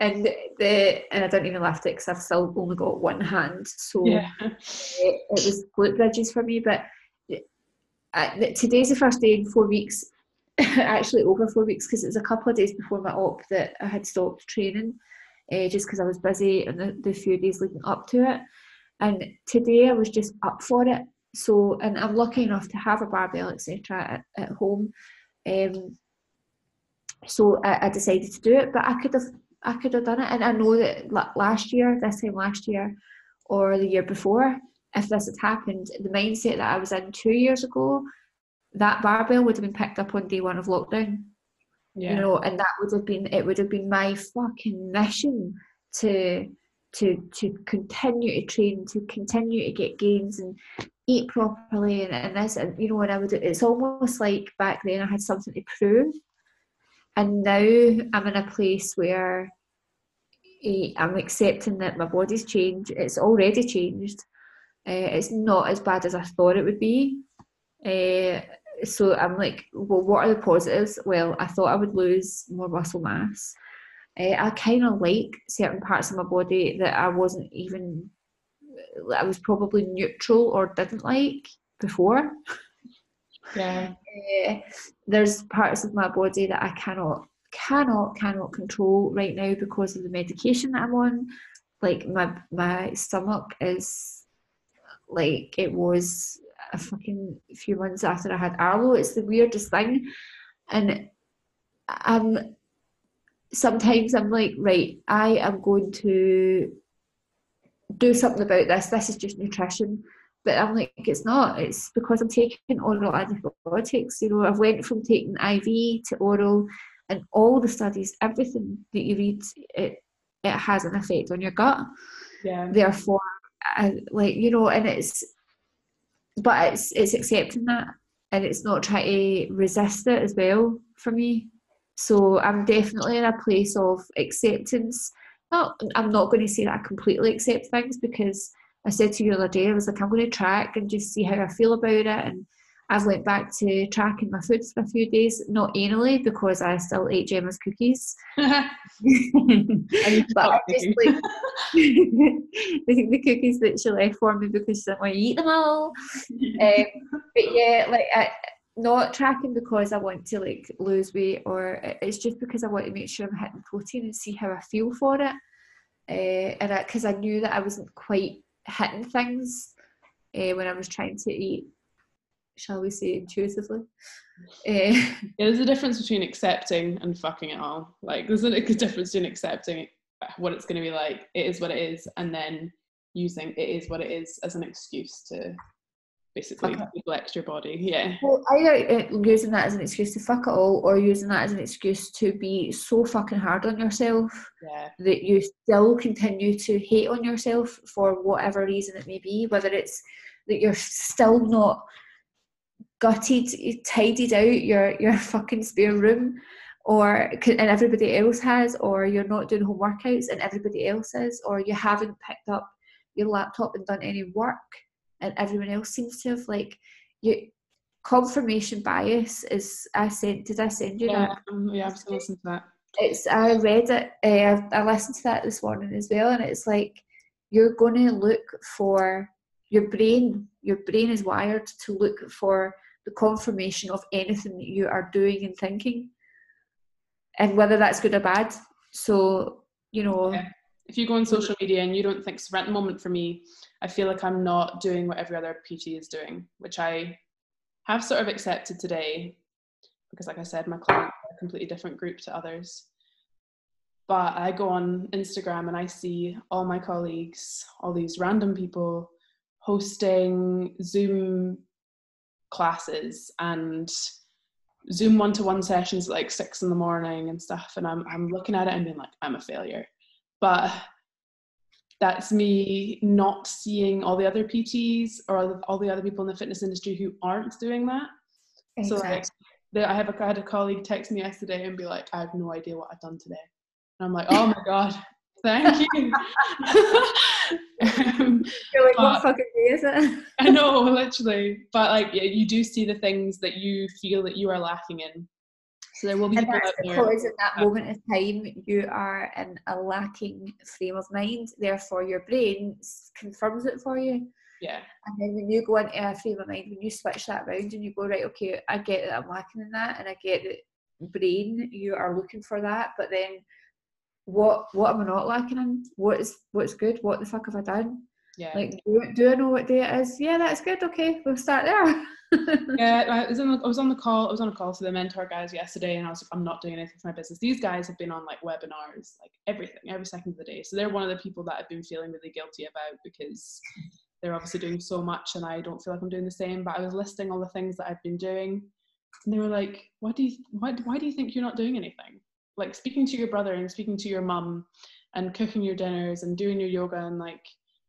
Speaker 2: and the and I don't even lift it because I've still only got one hand, so yeah. it, it, was glute bridges for me. But today's the first day in four weeks, actually over four weeks because it was a couple of days before my op that I had stopped training, uh, just because I was busy and the, the few days leading up to it. And today I was just up for it. so and I'm lucky enough to have a barbell etc at, at home um, so I, I, decided to do it but I could have I could have done it. And I know that last year this time last year or the year before if this had happened the mindset that I was in two years ago that barbell would have been picked up on day one of lockdown. Yeah. you know and that would have been it would have been my fucking mission to to to continue to train to continue to get gains and eat properly and, and this and you know when I would it's almost like back then I had something to prove and now I'm in a place where eh, I'm accepting that my body's changed it's already changed uh, it's not as bad as I thought it would be uh, so I'm like, well, what are the positives? Well, I thought I would lose more muscle mass. Uh, I kind of like certain parts of my body that I wasn't even, I was probably neutral or didn't like before.
Speaker 1: Yeah.
Speaker 2: Uh, there's parts of my body that I cannot, cannot, cannot control right now because of the medication that I'm on. Like my my stomach is like it was a fucking few months after I had Arlo. It's the weirdest thing. And I'm sometimes I'm like, right, I am going to do something about this. This is just nutrition. But I'm like, it's not. It's because I'm taking oral antibiotics. You know, I've went from taking IV to oral and all the studies, everything that you read, it it has an effect on your gut.
Speaker 1: Yeah.
Speaker 2: Therefore, I, like you know, and it's but it's it's accepting that and it's not trying to resist it as well for me. So I'm definitely in a place of acceptance. Not I'm not going to say that I completely accept things because I said to you the other day, I was like, I'm going to track and just see how I feel about it and I've went back to tracking my food for a few days, not anally because I still ate Gemma's cookies. but I just like the, the cookies that she left for me because she didn't want to eat them all. Um, but yeah, like I, not tracking because I want to like lose weight or it's just because I want to make sure I'm hitting protein and see how I feel for it. Uh, and because I, I, knew that I wasn't quite hitting things uh, when I was trying to eat shall we say, intuitively. Uh,
Speaker 1: yeah, there's a difference between accepting and fucking it all. Like, there's a, difference between accepting what it's going to be like, it is what it is, and then using it is what it is as an excuse to basically okay. neglect your body. Yeah.
Speaker 2: Well, either uh, using that as an excuse to fuck it all, or using that as an excuse to be so fucking hard on yourself
Speaker 1: yeah.
Speaker 2: that you still continue to hate on yourself for whatever reason it may be, whether it's that you're still not gutted, tidied out your your fucking spare room, or and everybody else has, or you're not doing home workouts and everybody else is, or you haven't picked up your laptop and done any work, and everyone else seems to have like you. Confirmation bias is I sent. Did I send you
Speaker 1: yeah,
Speaker 2: that?
Speaker 1: Um, yeah, I've listened to that.
Speaker 2: It's I read it. Uh, I listened to that this morning as well, and it's like you're going to look for your brain. Your brain is wired to look for the confirmation of anything that you are doing and thinking, and whether that's good or bad. So, you know. Yeah.
Speaker 1: If you go on social media and you don't think, so at the moment for me, I feel like I'm not doing what every other PT is doing, which I have sort of accepted today because, like I said, my clients are a completely different group to others. But I go on Instagram and I see all my colleagues, all these random people hosting Zoom classes and Zoom one to one sessions at like six in the morning and stuff. And I'm, I'm looking at it and being like, I'm a failure. But that's me not seeing all the other PTs or all the other people in the fitness industry who aren't doing that. Exactly. So like, the, I have a, I had a colleague text me yesterday and be like, I have no idea what I've done today. And I'm like, oh my God, thank you.
Speaker 2: um, You're like, what fucking day is it?
Speaker 1: I know, literally. But like, yeah, you do see the things that you feel that you are lacking in. So there will be
Speaker 2: and that's because in that moment of time you are in a lacking frame of mind. Therefore, your brain confirms it for you.
Speaker 1: Yeah.
Speaker 2: And then when you go into a frame of mind, when you switch that around and you go right, okay, I get that I'm lacking in that, and I get that brain, you are looking for that, but then what what am I not lacking in? What is what's good? What the fuck have I done?
Speaker 1: Yeah.
Speaker 2: Like, do, do I know what day it is? Yeah, that's good. Okay, we'll start there.
Speaker 1: yeah, I was, on the, I was on the call. I was on a call to the mentor guys yesterday, and I was like, I'm not doing anything for my business. These guys have been on like webinars, like everything, every second of the day. So they're one of the people that I've been feeling really guilty about because they're obviously doing so much, and I don't feel like I'm doing the same. But I was listing all the things that I've been doing, and they were like, "Why do you? Why, why do you think you're not doing anything? Like speaking to your brother and speaking to your mum, and cooking your dinners and doing your yoga and like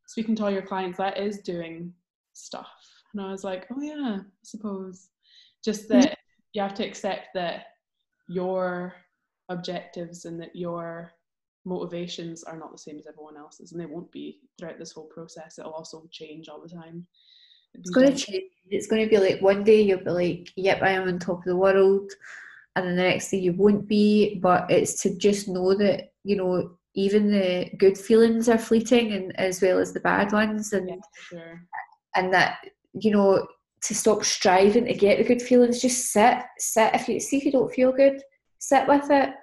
Speaker 1: speaking to all your clients. That is doing stuff." And I was like, oh yeah, I suppose. Just mm-hmm. that you have to accept that your objectives and that your motivations are not the same as everyone else's and they won't be throughout this whole process. It'll also change all the time.
Speaker 2: It's going to change. It's going to be like one day you'll be like, yep, I am on top of the world. And then the next day you won't be. But it's to just know that, you know, even the good feelings are fleeting and as well as the bad ones. And,
Speaker 1: yeah, sure.
Speaker 2: and that you know, to stop striving to get the good feelings, just sit, sit. If you see if you don't feel good, sit with it.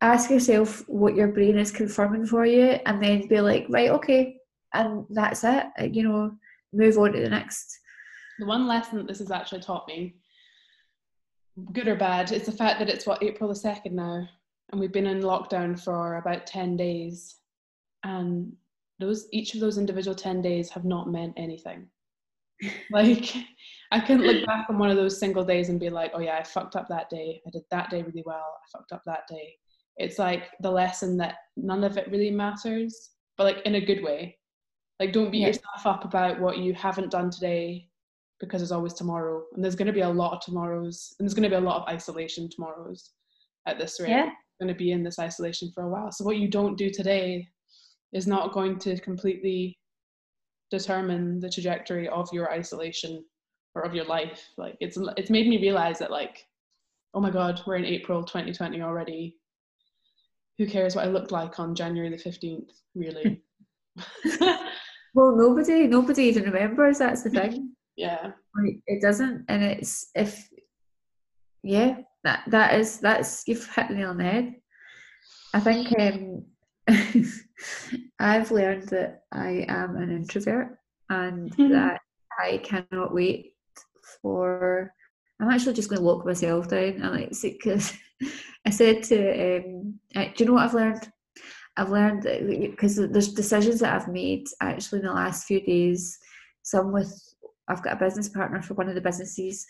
Speaker 2: Ask yourself what your brain is confirming for you, and then be like, right, okay, and that's it. Uh, you know, move on to the next.
Speaker 1: The one lesson this has actually taught me, good or bad, is the fact that it's what April the second now, and we've been in lockdown for about ten days, and those each of those individual ten days have not meant anything like I couldn't look back on one of those single days and be like, oh yeah, I fucked up that day. I did that day really well. I fucked up that day. It's like the lesson that none of it really matters, but like in a good way. Like don't beat yeah. yourself up about what you haven't done today because there's always tomorrow. And there's gonna be a lot of tomorrows and there's gonna be a lot of isolation tomorrows at this rate.
Speaker 2: Yeah.
Speaker 1: You're going to be in this isolation for a while. So what you don't do today is not going to completely determine the trajectory of your isolation or of your life. Like it's it's made me realize that like oh my god we're in april 2020 already. Who cares what i looked like on january the 15th really?
Speaker 2: Well nobody nobody even remembers that's the thing.
Speaker 1: Yeah.
Speaker 2: Like, it doesn't and it's if yeah that that is that's you've hit the nail on the head. I think um I've learned that I am an introvert and mm-hmm. that I cannot wait for. I'm actually just going to lock myself down and like because I said to um, do you know what I've learned? I've learned because there's decisions that I've made actually in the last few days. Some with I've got a business partner for one of the businesses.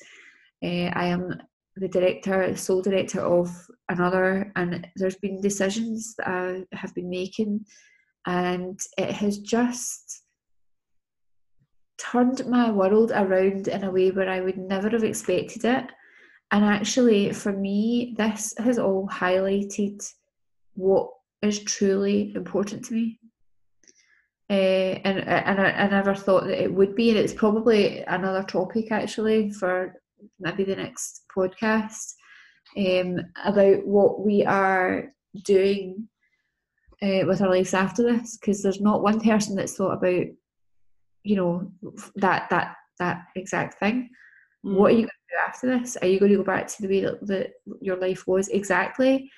Speaker 2: Uh, I am the director, sole director of another, and there's been decisions that I have been making, and it has just turned my world around in a way where I would never have expected it. And actually, for me, this has all highlighted what is truly important to me. Uh, and and I, I never thought that it would be, and it's probably another topic actually for maybe the next podcast um, about what we are doing uh, with our lives after this because there's not one person that's thought about you know that that that exact thing. Mm. what are you going to do after this? Are you going to go back to the way that, that your life was? Exactly.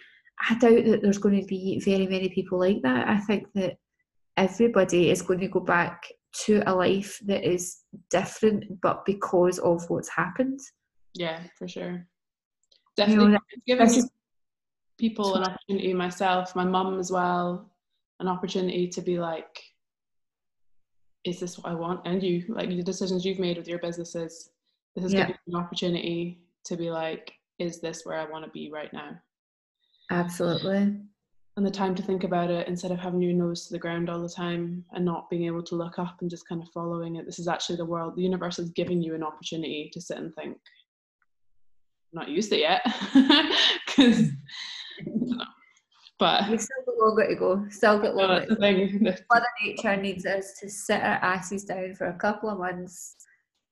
Speaker 2: I doubt that there's going to be very many people like that. I think that everybody is going to go back to a life that is different, but because of what's happened.
Speaker 1: Yeah, for sure. Definitely, you know, giving people an opportunity, myself, my mum as well, an opportunity to be like, is this what I want? And you, like the decisions you've made with your businesses, this is yeah. giving an opportunity to be like, is this where I want to be right now?
Speaker 2: Absolutely
Speaker 1: and the time to think about it instead of having your nose to the ground all the time and not being able to look up and just kind of following it. This is actually the world, the universe is giving you an opportunity to sit and think. I'm not used it yet because, but
Speaker 2: we still got long to go. Still got long. to go. Mother Nature needs us to sit our asses down for a couple of months,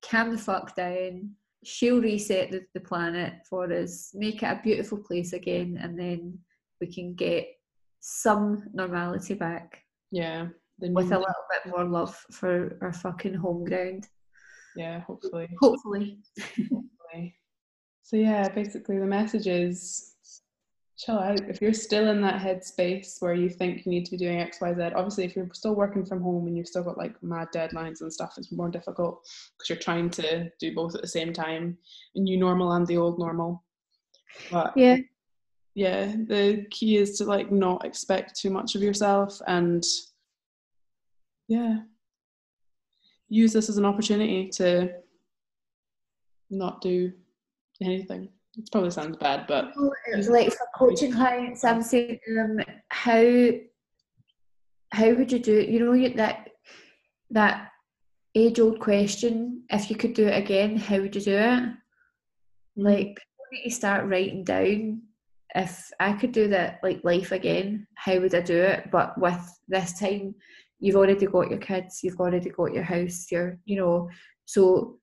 Speaker 2: calm the fuck down. She'll reset the, the planet for us, make it a beautiful place again, and then we can get some normality back.
Speaker 1: Yeah.
Speaker 2: With a little bit more love for our fucking home ground.
Speaker 1: Yeah, hopefully.
Speaker 2: Hopefully.
Speaker 1: hopefully. So yeah, basically the message is chill out. If you're still in that headspace where you think you need to be doing X, Y, Z, obviously, if you're still working from home and you've still got like mad deadlines and stuff, it's more difficult because you're trying to do both at the same time, a new normal and the old normal. But
Speaker 2: Yeah.
Speaker 1: Yeah, the key is to like not expect too much of yourself and yeah, use this as an opportunity to not do anything. It probably sounds bad, but
Speaker 2: like for coaching clients, I'm saying to them, how how would you do it? You know that that age old question. If you could do it again, how would you do it? Mm. Like you start writing down. If I could do that like life again, how would I do it? But with this time, you've already got your kids, you've already got your house, you're you know, so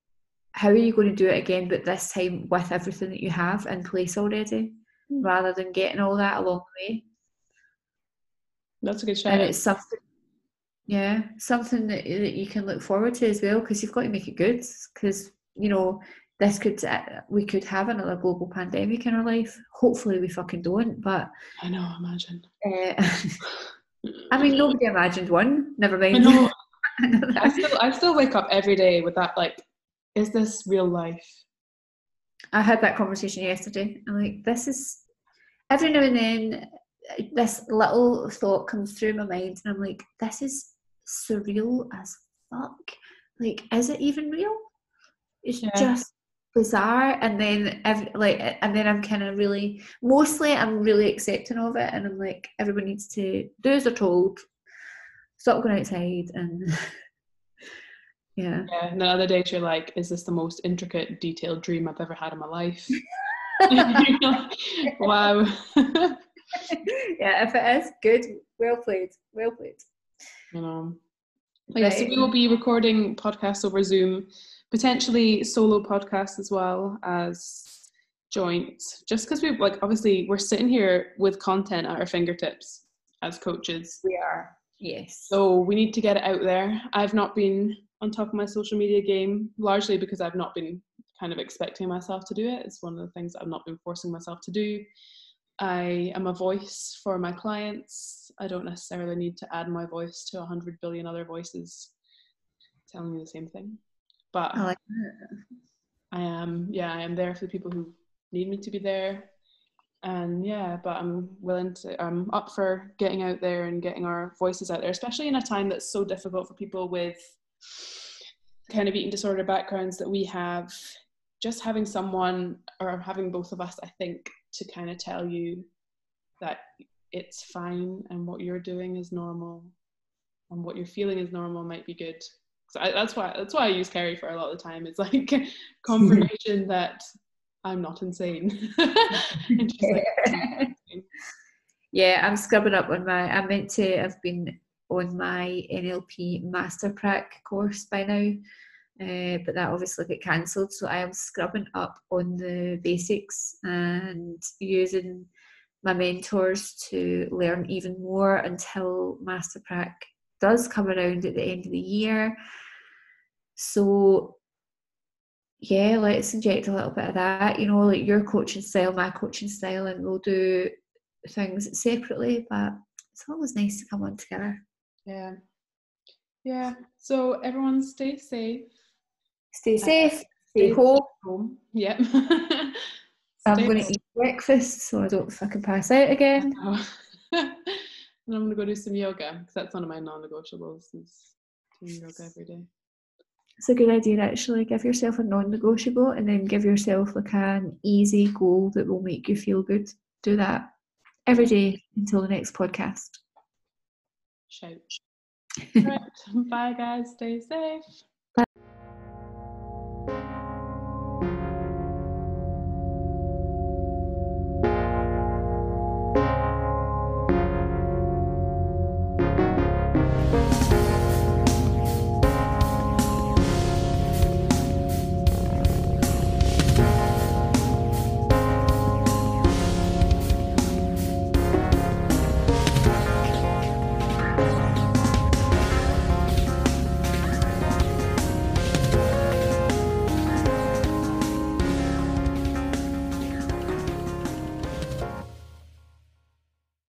Speaker 2: how are you going to do it again but this time with everything that you have in place already
Speaker 1: Mm.
Speaker 2: rather than getting all that along the way
Speaker 1: that's a good shout.
Speaker 2: and it's something yeah something that, that you can look forward to as well because you've got to make it good because you know this could uh, we could have another global pandemic in our life hopefully we fucking don't but
Speaker 1: I know, imagine.
Speaker 2: uh, i mean nobody imagined one never
Speaker 1: I
Speaker 2: mind
Speaker 1: know. I still, I still wake up every day with that like, is this real life?
Speaker 2: I had that conversation yesterday. I'm like, this is every now and then uh, this little thought comes through my mind, and I'm like, this is surreal as fuck. Like, is it even real? It's
Speaker 1: Yeah.
Speaker 2: just bizarre. And then, ev- like, and then I'm kind of really, mostly, I'm really accepting of it, and I'm like, everyone needs to do as they're told. Stop going outside, and yeah.
Speaker 1: Yeah. And the other day you're like, is this the most intricate, detailed dream I've ever had in my life? wow.
Speaker 2: yeah, if it is good, well played, well played.
Speaker 1: you know. But yeah, so we will be recording podcasts over Zoom, potentially solo podcasts as well as joint. Just because we've like obviously we're sitting here with content at our fingertips as coaches.
Speaker 2: We are, yes.
Speaker 1: So we need to get it out there. I've not been on top of my social media game largely because I've not been kind of expecting myself to do it. It's one of the things that I've not been forcing myself to do. I am a voice for my clients. I don't necessarily need to add my voice to a hundred billion other voices telling me the same thing. But
Speaker 2: I like that.
Speaker 1: I am, yeah, I am there for the people who need me to be there. And yeah, but I'm willing to, I'm up for getting out there and getting our voices out there, especially in a time that's so difficult for people with kind of eating disorder backgrounds that we have. Just having someone or having both of us, I think, to kind of tell you that it's fine and what you're doing is normal and what you're feeling is normal might be good. So I, that's why that's why I use Kerry for a lot of the time. It's like confirmation that I'm not insane. like,
Speaker 2: yeah, I'm scrubbing up on my. I meant to have been on my NLP Master Prac course by now, uh, but that obviously got cancelled. So I am scrubbing up on the basics and using my mentors to learn even more until Master Prac does come around at the end of the year. So yeah, let's inject a little bit of that, you know, like your coaching style, my coaching style, and we'll do things separately, but it's always nice to come on together.
Speaker 1: yeah. Yeah. So everyone stay safe.
Speaker 2: Stay safe, stay
Speaker 1: stay
Speaker 2: home.
Speaker 1: Home. Yep.
Speaker 2: I'm going to eat breakfast so I don't fucking pass out again.
Speaker 1: Oh. and I'm gonna go do some yoga because that's one of my non-negotiables. Is doing yoga every day.
Speaker 2: It's a good idea actually. Give yourself a non negotiable and then give yourself like an easy goal that will make you feel good. Do that every day until the next podcast.
Speaker 1: Shout. right. Bye guys. Stay safe.